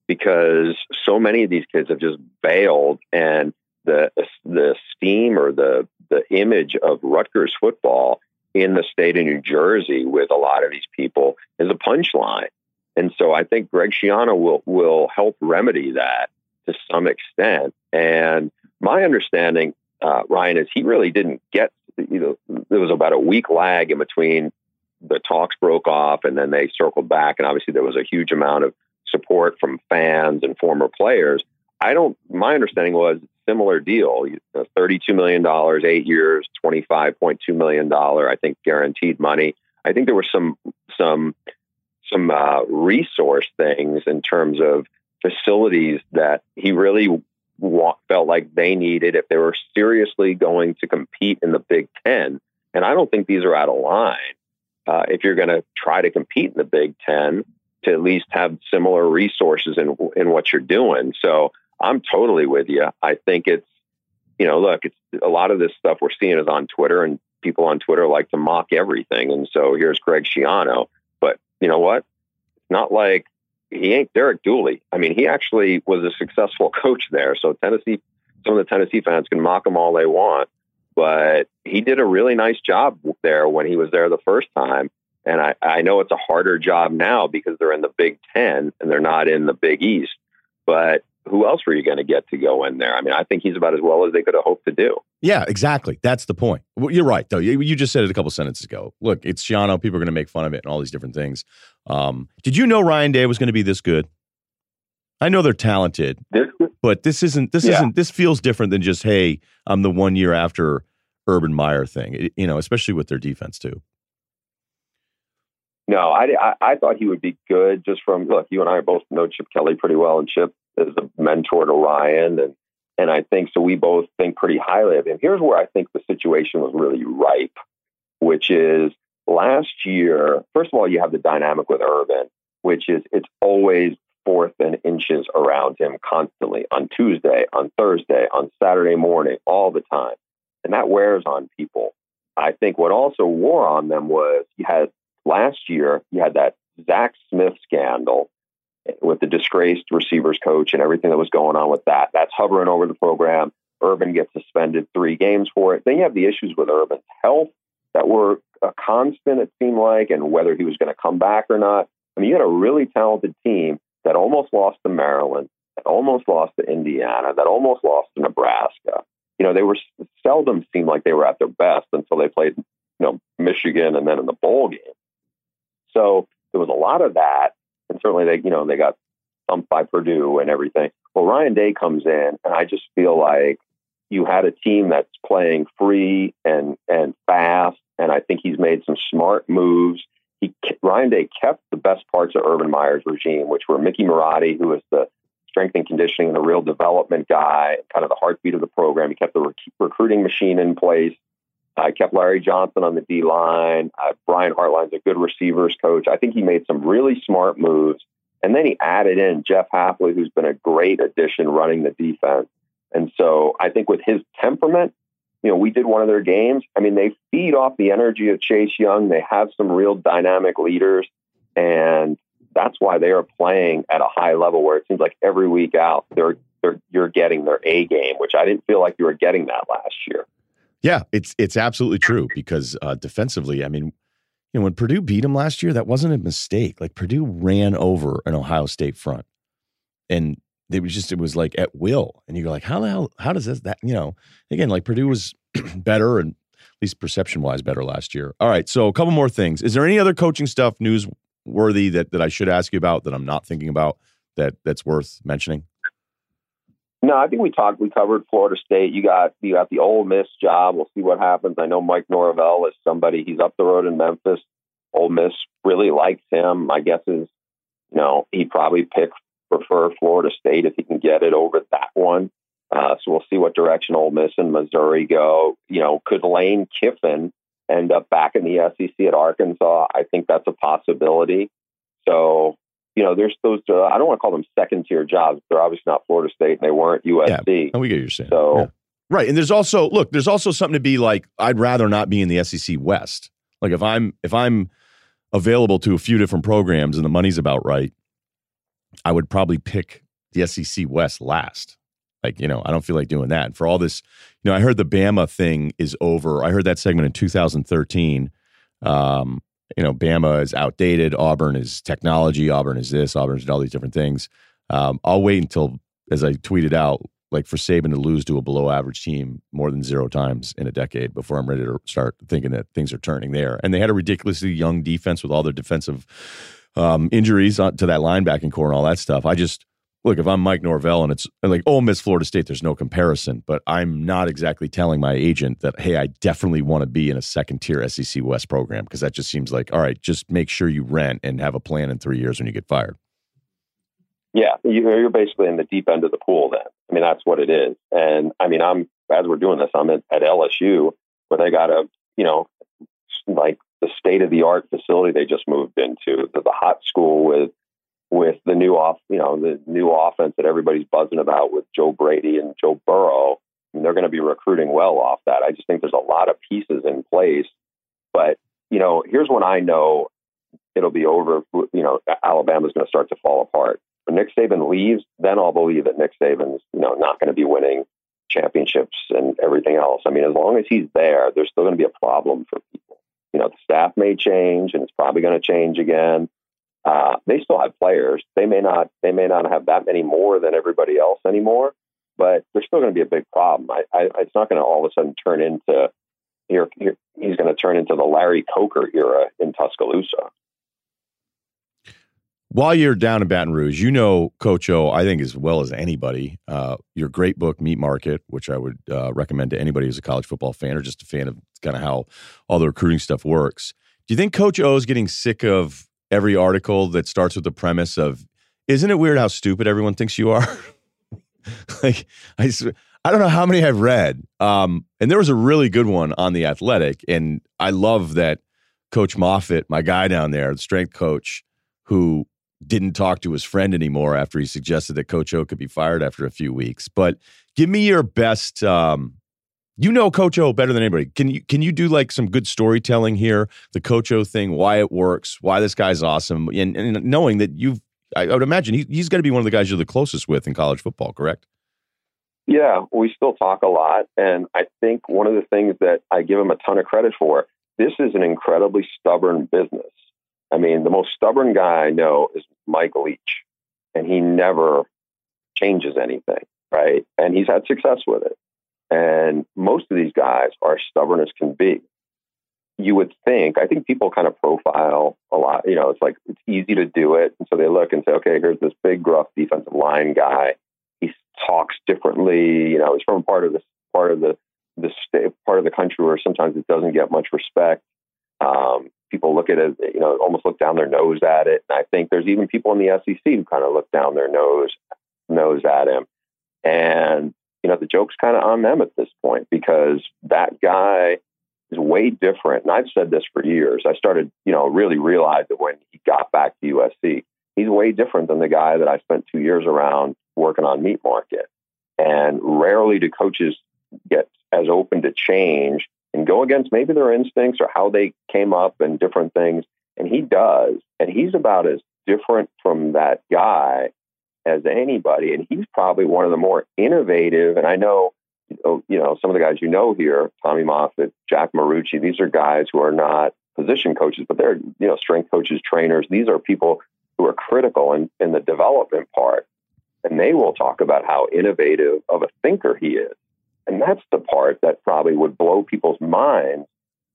because so many of these kids have just bailed and the the steam or the the image of Rutgers football in the state of New Jersey with a lot of these people is a punchline. And so I think Greg Schiano will will help remedy that to some extent. And my understanding, uh, Ryen, is he really didn't get you know there was about a week lag in between the talks broke off and then they circled back. And obviously, there was a huge amount of support from fans and former players. I don't, my understanding was similar deal $32 million, eight years, $25.2 million, I think guaranteed money. I think there were some, some, some uh, resource things in terms of facilities that he really felt like they needed if they were seriously going to compete in the Big Ten. And I don't think these are out of line uh, if you're going to try to compete in the Big Ten, to at least have similar resources in in what you're doing. So I'm totally with you. I think it's you know, look, it's a lot of this stuff we're seeing is on Twitter, and people on Twitter like to mock everything. And so here's Greg Schiano. But you know what? It's not like he ain't Derek Dooley. I mean, he actually was a successful coach there. So Tennessee, some of the Tennessee fans can mock him all they want, but he did a really nice job there when he was there the first time. And I, I know it's a harder job now because they're in the Big Ten and they're not in the Big East. But who else were you going to get to go in there? I mean, I think he's about as well as they could have hoped to do. Yeah, exactly. That's the point. Well, you're right, though. You, you, just said it a couple sentences ago. Look, it's Schiano. People are going to make fun of it and all these different things. Um, did you know Ryan Day was going to be this good? I know they're talented, but this isn't. This yeah. isn't. This feels different than just hey, I'm the one year after Urban Meyer thing. It, you know, especially with their defense too. No, I, I, I thought he would be good just from look. You and I both know Chip Kelly pretty well, and Chip is a mentor to Ryan, and and I think so. We both think pretty highly of him. Here's where I think the situation was really ripe, which is last year. First of all, you have the dynamic with Urban, which is it's always fourth and inches around him constantly on Tuesday, on Thursday, on Saturday morning, all the time, and that wears on people. I think what also wore on them was you had last year you had that Zach Smith scandal with the disgraced receivers coach and everything that was going on with that. That's hovering over the program. Urban gets suspended three games for it. Then you have the issues with Urban's health that were a constant, it seemed like, and whether he was going to come back or not. I mean, you had a really talented team that almost lost to Maryland, that almost lost to Indiana, that almost lost to Nebraska. You know, they were seldom seemed like they were at their best until they played, you know, Michigan and then in the bowl game. So there was a lot of that and certainly they, you know, they got thumped by Purdue and everything. Well, Ryan Day comes in, and I just feel like you had a team that's playing free and and fast, and I think he's made some smart moves. He Ryan Day kept the best parts of Urban Meyer's regime, which were Mickey Marotti, who was the strength and conditioning and the real development guy, kind of the heartbeat of the program. He kept the rec- recruiting machine in place. I kept Larry Johnson on the D line. Uh, Brian Hartline's a good receivers coach. I think he made some really smart moves. And then he added in Jeff Hafley, who's been a great addition running the defense. And so I think with his temperament, you know, we did one of their games. I mean, they feed off the energy of Chase Young. They have some real dynamic leaders. And that's why they are playing at a high level where it seems like every week out, they're, they're, you're getting their A game, which I didn't feel like you were getting that last year. Yeah, it's it's absolutely true because uh, defensively, I mean, you know, when Purdue beat them last year, that wasn't a mistake. Like Purdue ran over an Ohio State front, and it was just it was like at will, and you're like, how the hell? How does this that? You know, again, like Purdue was better and at least perception wise better last year. All right, so a couple more things. Is there any other coaching stuff newsworthy that that I should ask you about that I'm not thinking about that that's worth mentioning? No, I think we talked. We covered Florida State. You got you got the Ole Miss job. We'll see what happens. I know Mike Norvell is somebody. He's up the road in Memphis. Ole Miss really likes him. My guess is, you know, he'd probably pick prefer Florida State if he can get it over that one. Uh, so we'll see what direction Ole Miss and Missouri go. You know, could Lane Kiffin end up back in the SEC at Arkansas? I think that's a possibility. So you know, there's those. Uh, I don't want to call them second tier jobs. They're obviously not Florida State, and they weren't USC. Yeah, and we get your saying. So, yeah. right, and there's also look. There's also something to be like. I'd rather not be in the SEC West. Like if I'm if I'm available to a few different programs and the money's about right, I would probably pick the SEC West last. Like you know, I don't feel like doing that. And for all this, you know, I heard the Bama thing is over. I heard that segment in 2013. Um, you know, Bama is outdated. Auburn is technology. Auburn is this. Auburn is all these different things. Um, I'll wait until, as I tweeted out, like for Saban to lose to a below average team more than zero times in a decade before I'm ready to start thinking that things are turning there. And they had a ridiculously young defense with all their defensive um, injuries to that linebacking core and all that stuff. I just, look, if I'm Mike Norvell and it's like, oh, Miss Florida State, there's no comparison. But I'm not exactly telling my agent that, hey, I definitely want to be in a second tier SEC West program because that just seems like, all right, just make sure you rent and have a plan in three years when you get fired. Yeah, you're basically in the deep end of the pool then. I mean, that's what it is. And I mean, I'm, as we're doing this, I'm at, at LSU where they got a, you know, like the state of the art facility they just moved into, the, the hot school with with the new off, you know, the new offense that everybody's buzzing about with Joe Brady and Joe Burrow. I mean, they're going to be recruiting well off that. I just think there's a lot of pieces in place. But you know, here's when I know it'll be over. You know, Alabama's going to start to fall apart. When Nick Saban leaves, then I'll believe that Nick Saban's you know not going to be winning championships and everything else. I mean, as long as he's there, there's still going to be a problem for people. You know, the staff may change, and it's probably going to change again. Uh, they still have players. They may not. They may not have that many more than everybody else anymore, but they're still going to be a big problem. I, I, it's not going to all of a sudden turn into here. here he's going to turn into the Larry Coker era in Tuscaloosa. While you're down in Baton Rouge, you know Coach O, I think, as well as anybody. Uh, your great book, Meat Market, which I would uh, recommend to anybody who's a college football fan or just a fan of kind of how all the recruiting stuff works. Do you think Coach O is getting sick of every article that starts with the premise of, isn't it weird how stupid everyone thinks you are? like, I, I don't know how many I've read. Um, and there was a really good one on The Athletic. And I love that Coach Moffitt, my guy down there, the strength coach, who didn't talk to his friend anymore after he suggested that Coach O could be fired after a few weeks. But give me your best. Um, you know Coach O better than anybody. Can you can you do like some good storytelling here? The Coach O thing, why it works, why this guy's awesome, and, and knowing that you've, I, would imagine he, he's got to be one of the guys you're the closest with in college football, correct? Yeah, we still talk a lot, and I think one of the things that I give him a ton of credit for. This is an incredibly stubborn business. I mean, the most stubborn guy I know is Mike Leach, and he never changes anything, right? And he's had success with it. And most of these guys are stubborn as can be. You would think, I think people kind of profile a lot. You know, it's like it's easy to do it. And so they look and say, okay, here's this big, gruff defensive line guy. He talks differently. You know, he's from part of this part of the the state, part of the country where sometimes it doesn't get much respect. Um, people look at it, you know, almost look down their nose at it. And I think there's even people in the SEC who kind of look down their nose nose at him. And you know, the joke's kind of on them at this point because that guy is way different. And I've said this for years. I started, you know, really realized that when he got back to USC, he's way different than the guy that I spent two years around working on Meat Market. And rarely do coaches get as open to change and go against maybe their instincts or how they came up and different things. And he does. And he's about as different from that guy as anybody. And he's probably one of the more innovative. And I know, you know, some of the guys you know here, Tommy Moffitt, Jack Marucci, these are guys who are not position coaches, but they're, you know, strength coaches, trainers. These are people who are critical in, in the development part. And they will talk about how innovative of a thinker he is. And that's the part that probably would blow people's minds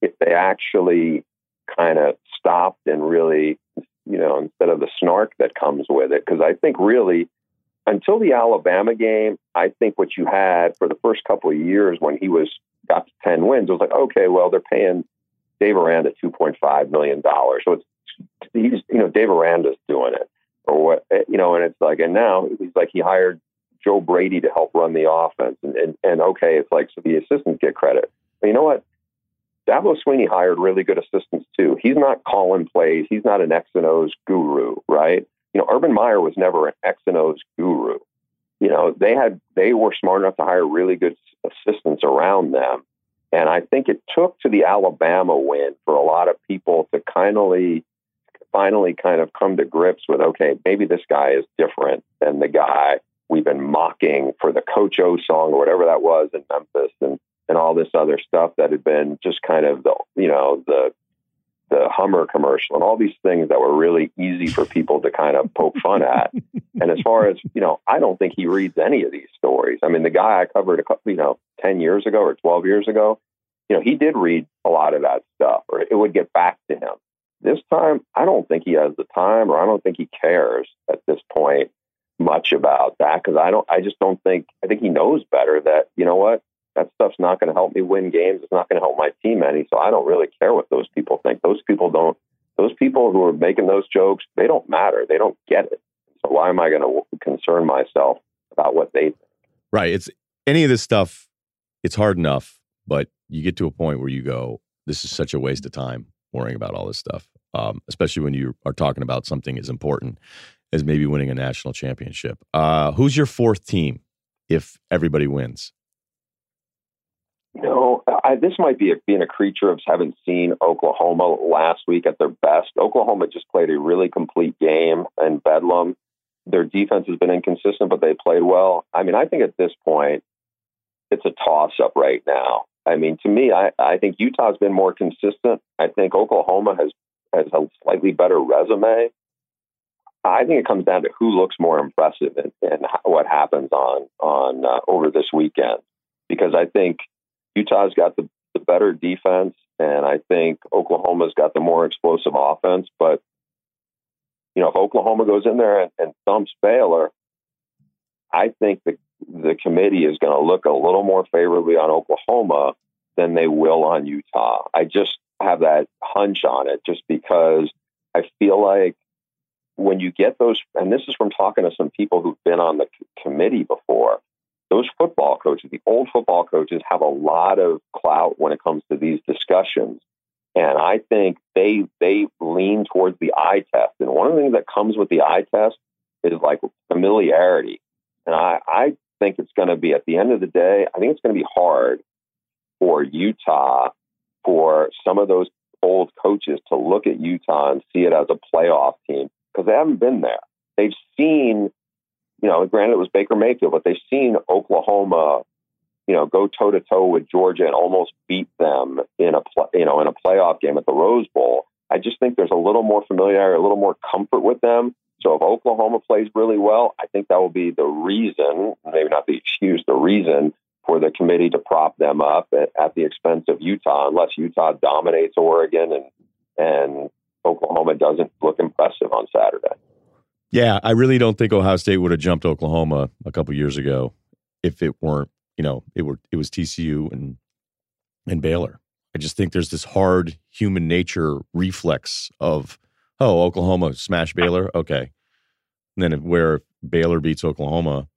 if they actually kind of stopped and really you know, instead of the snark that comes with it. Because I think really, until the Alabama game, I think what you had for the first couple of years when he was got to ten wins it was like, okay, well, they're paying Dave Aranda two point five million dollars, so it's he's you know Dave Aranda's doing it or what eh, you know, and it's like, and now he's like he hired Joe Brady to help run the offense, and and, and okay, it's like so the assistants get credit. But you know what? Dabo Swinney hired really good assistants too. He's not calling plays. He's not an X and O's guru, right? You know, Urban Meyer was never an X and O's guru. You know, they had they were smart enough to hire really good assistants around them, and I think it took to the Alabama win for a lot of people to kindly, finally, kind of come to grips with okay, maybe this guy is different than the guy we've been mocking for the Coach O song or whatever that was in Memphis, and and all this other stuff that had been just kind of the you know the the Hummer commercial and all these things that were really easy for people to kind of poke fun at. and as far as you know, I don't think he reads any of these stories. I mean, the guy I covered a couple, you know, ten years ago or twelve years ago, you know, he did read a lot of that stuff, or it would get back to him. This time, I don't think he has the time, or I don't think he cares at this point much about that because I don't. I just don't think. I think he knows better that you know what that stuff's not going to help me win games. It's not going to help my team any. So I don't really care what those people think. Those people don't. Those people who are making those jokes, they don't matter. They don't get it. So why am I going to concern myself about what they think? Right. It's any of this stuff. It's hard enough, but you get to a point where you go, "This is such a waste of time worrying about all this stuff." Um, especially when you are talking about something as important as maybe winning a national championship. Uh, who's your fourth team if everybody wins? No, I, this might be a, being a creature of having seen Oklahoma last week at their best. Oklahoma just played a really complete game in Bedlam. Their defense has been inconsistent, but they played well. I mean, I think at this point, it's a toss up right now. I mean, to me, I, I think Utah's been more consistent. I think Oklahoma has has a slightly better resume. I think it comes down to who looks more impressive and, and what happens on on uh, over this weekend. Because I think Utah's got the, the better defense, and I think Oklahoma's got the more explosive offense. But you know, if Oklahoma goes in there and, and thumps Baylor, I think the the committee is going to look a little more favorably on Oklahoma than they will on Utah. I just have that hunch on it, just because I feel like when you get those, and this is from talking to some people who've been on the committee before, those football coaches, the old football coaches, have a lot of clout when it comes to these discussions. And I think they they lean towards the eye test. And one of the things that comes with the eye test is like familiarity. And I, I think it's going to be at the end of the day, I think it's going to be hard for Utah for some of those old coaches to look at Utah and see it as a playoff team because they haven't been there. They've seen, you know, granted it was Baker Mayfield, but they've seen Oklahoma, you know, go toe to toe with Georgia and almost beat them in a, you know, in a playoff game at the Rose Bowl. I just think there's a little more familiarity, a little more comfort with them. So if Oklahoma plays really well, I think that will be the reason, maybe not the excuse, the reason for the committee to prop them up at, at the expense of Utah, unless Utah dominates Oregon and and Oklahoma doesn't look impressive on Saturday. Yeah, I really don't think Ohio State would have jumped Oklahoma a couple years ago if it weren't, you know, it were it was TCU and and Baylor. I just think there's this hard human nature reflex of, oh, Oklahoma smash Baylor, okay. And then where Baylor beats Oklahoma,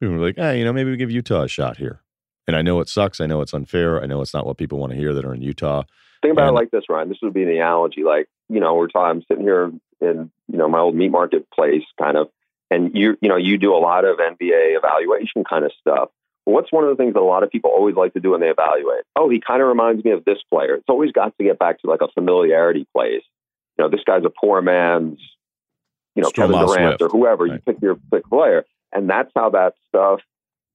people are like, hey, you know, maybe we give Utah a shot here. And I know it sucks. I know it's unfair. I know it's not what people want to hear that are in Utah. Think about and, it like this, Ryen. This would be an analogy. Like, you know, we're talking, I'm sitting here in, you know, my old meat market place kind of, and you, you know, you do a lot of NBA evaluation kind of stuff. What's one of the things that a lot of people always like to do when they evaluate? Oh, he kind of reminds me of this player. It's always got to get back to like a familiarity place. You know, this guy's a poor man's, you know, Kevin Durant Swift. or whoever. Right. You pick your pick player, and that's how that stuff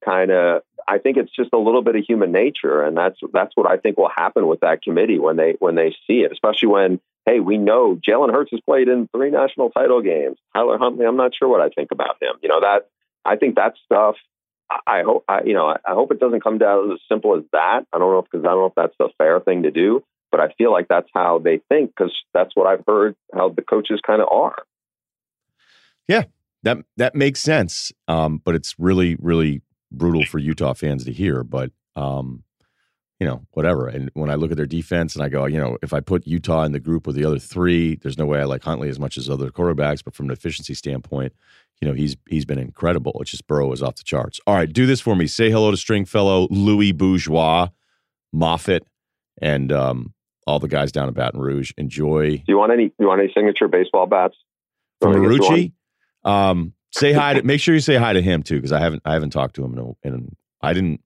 kind of I think it's just a little bit of human nature, and that's that's what I think will happen with that committee when they when they see it, especially when hey, we know Jalen Hurts has played in three national title games. Tyler Huntley, I'm not sure what I think about him. You know that I think that stuff. I hope I, you know I hope it doesn't come down as simple as that. I don't know because I don't know if that's the fair thing to do, but I feel like that's how they think because that's what I've heard how the coaches kind of are. Yeah, that that makes sense. Um, but it's really really brutal for Utah fans to hear, but um, you know, whatever. And when I look at their defense and I go, you know, if I put Utah in the group with the other three, there's no way I like Huntley as much as other quarterbacks, but from an efficiency standpoint, you know, he's he's been incredible. It's just Burrow is off the charts. All right, do this for me. Say hello to Stringfellow, Louis Bourgeois, Moffitt, and um, all the guys down in Baton Rouge. Enjoy. Do you want any? Do you want any signature baseball bats from Marucci? Um, say hi to make sure you say hi to him too because I haven't I haven't talked to him and and I didn't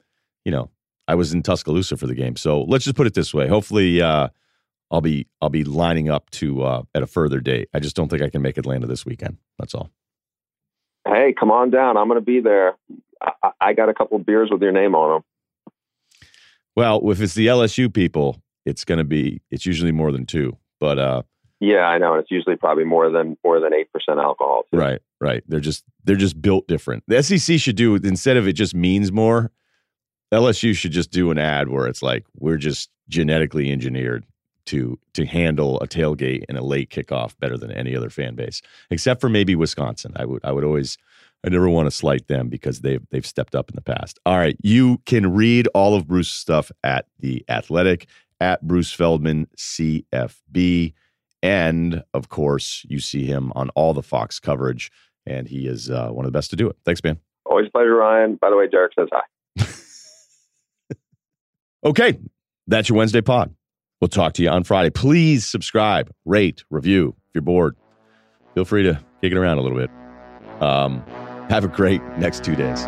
you know I was in Tuscaloosa for the game so let's just put it this way hopefully uh, I'll be I'll be lining up to uh, at a further date I just don't think I can make Atlanta this weekend that's all. Hey, come on down! I'm going to be there. I, I got a couple of beers with your name on them. Well, if it's the LSU people, it's going to be it's usually more than two, but uh, yeah, I know. and It's usually probably more than more than eight percent alcohol. Too. Right, right. They're just they're just built different. The SEC should do instead of it just means more. LSU should just do an ad where it's like we're just genetically engineered to to handle a tailgate and a late kickoff better than any other fan base, except for maybe Wisconsin. I would I would always I never want to slight them because they've they've stepped up in the past. All right, you can read all of Bruce's stuff at the Athletic at Bruce Feldman CFB. And of course, you see him on all the Fox coverage, and he is uh, one of the best to do it. Thanks, man. Always pleasure, Ryen. By the way, Derek says hi. Okay, that's your Wednesday pod. We'll talk to you on Friday. Please subscribe, rate, review. If you're bored, feel free to kick it around a little bit. Um, have a great next two days.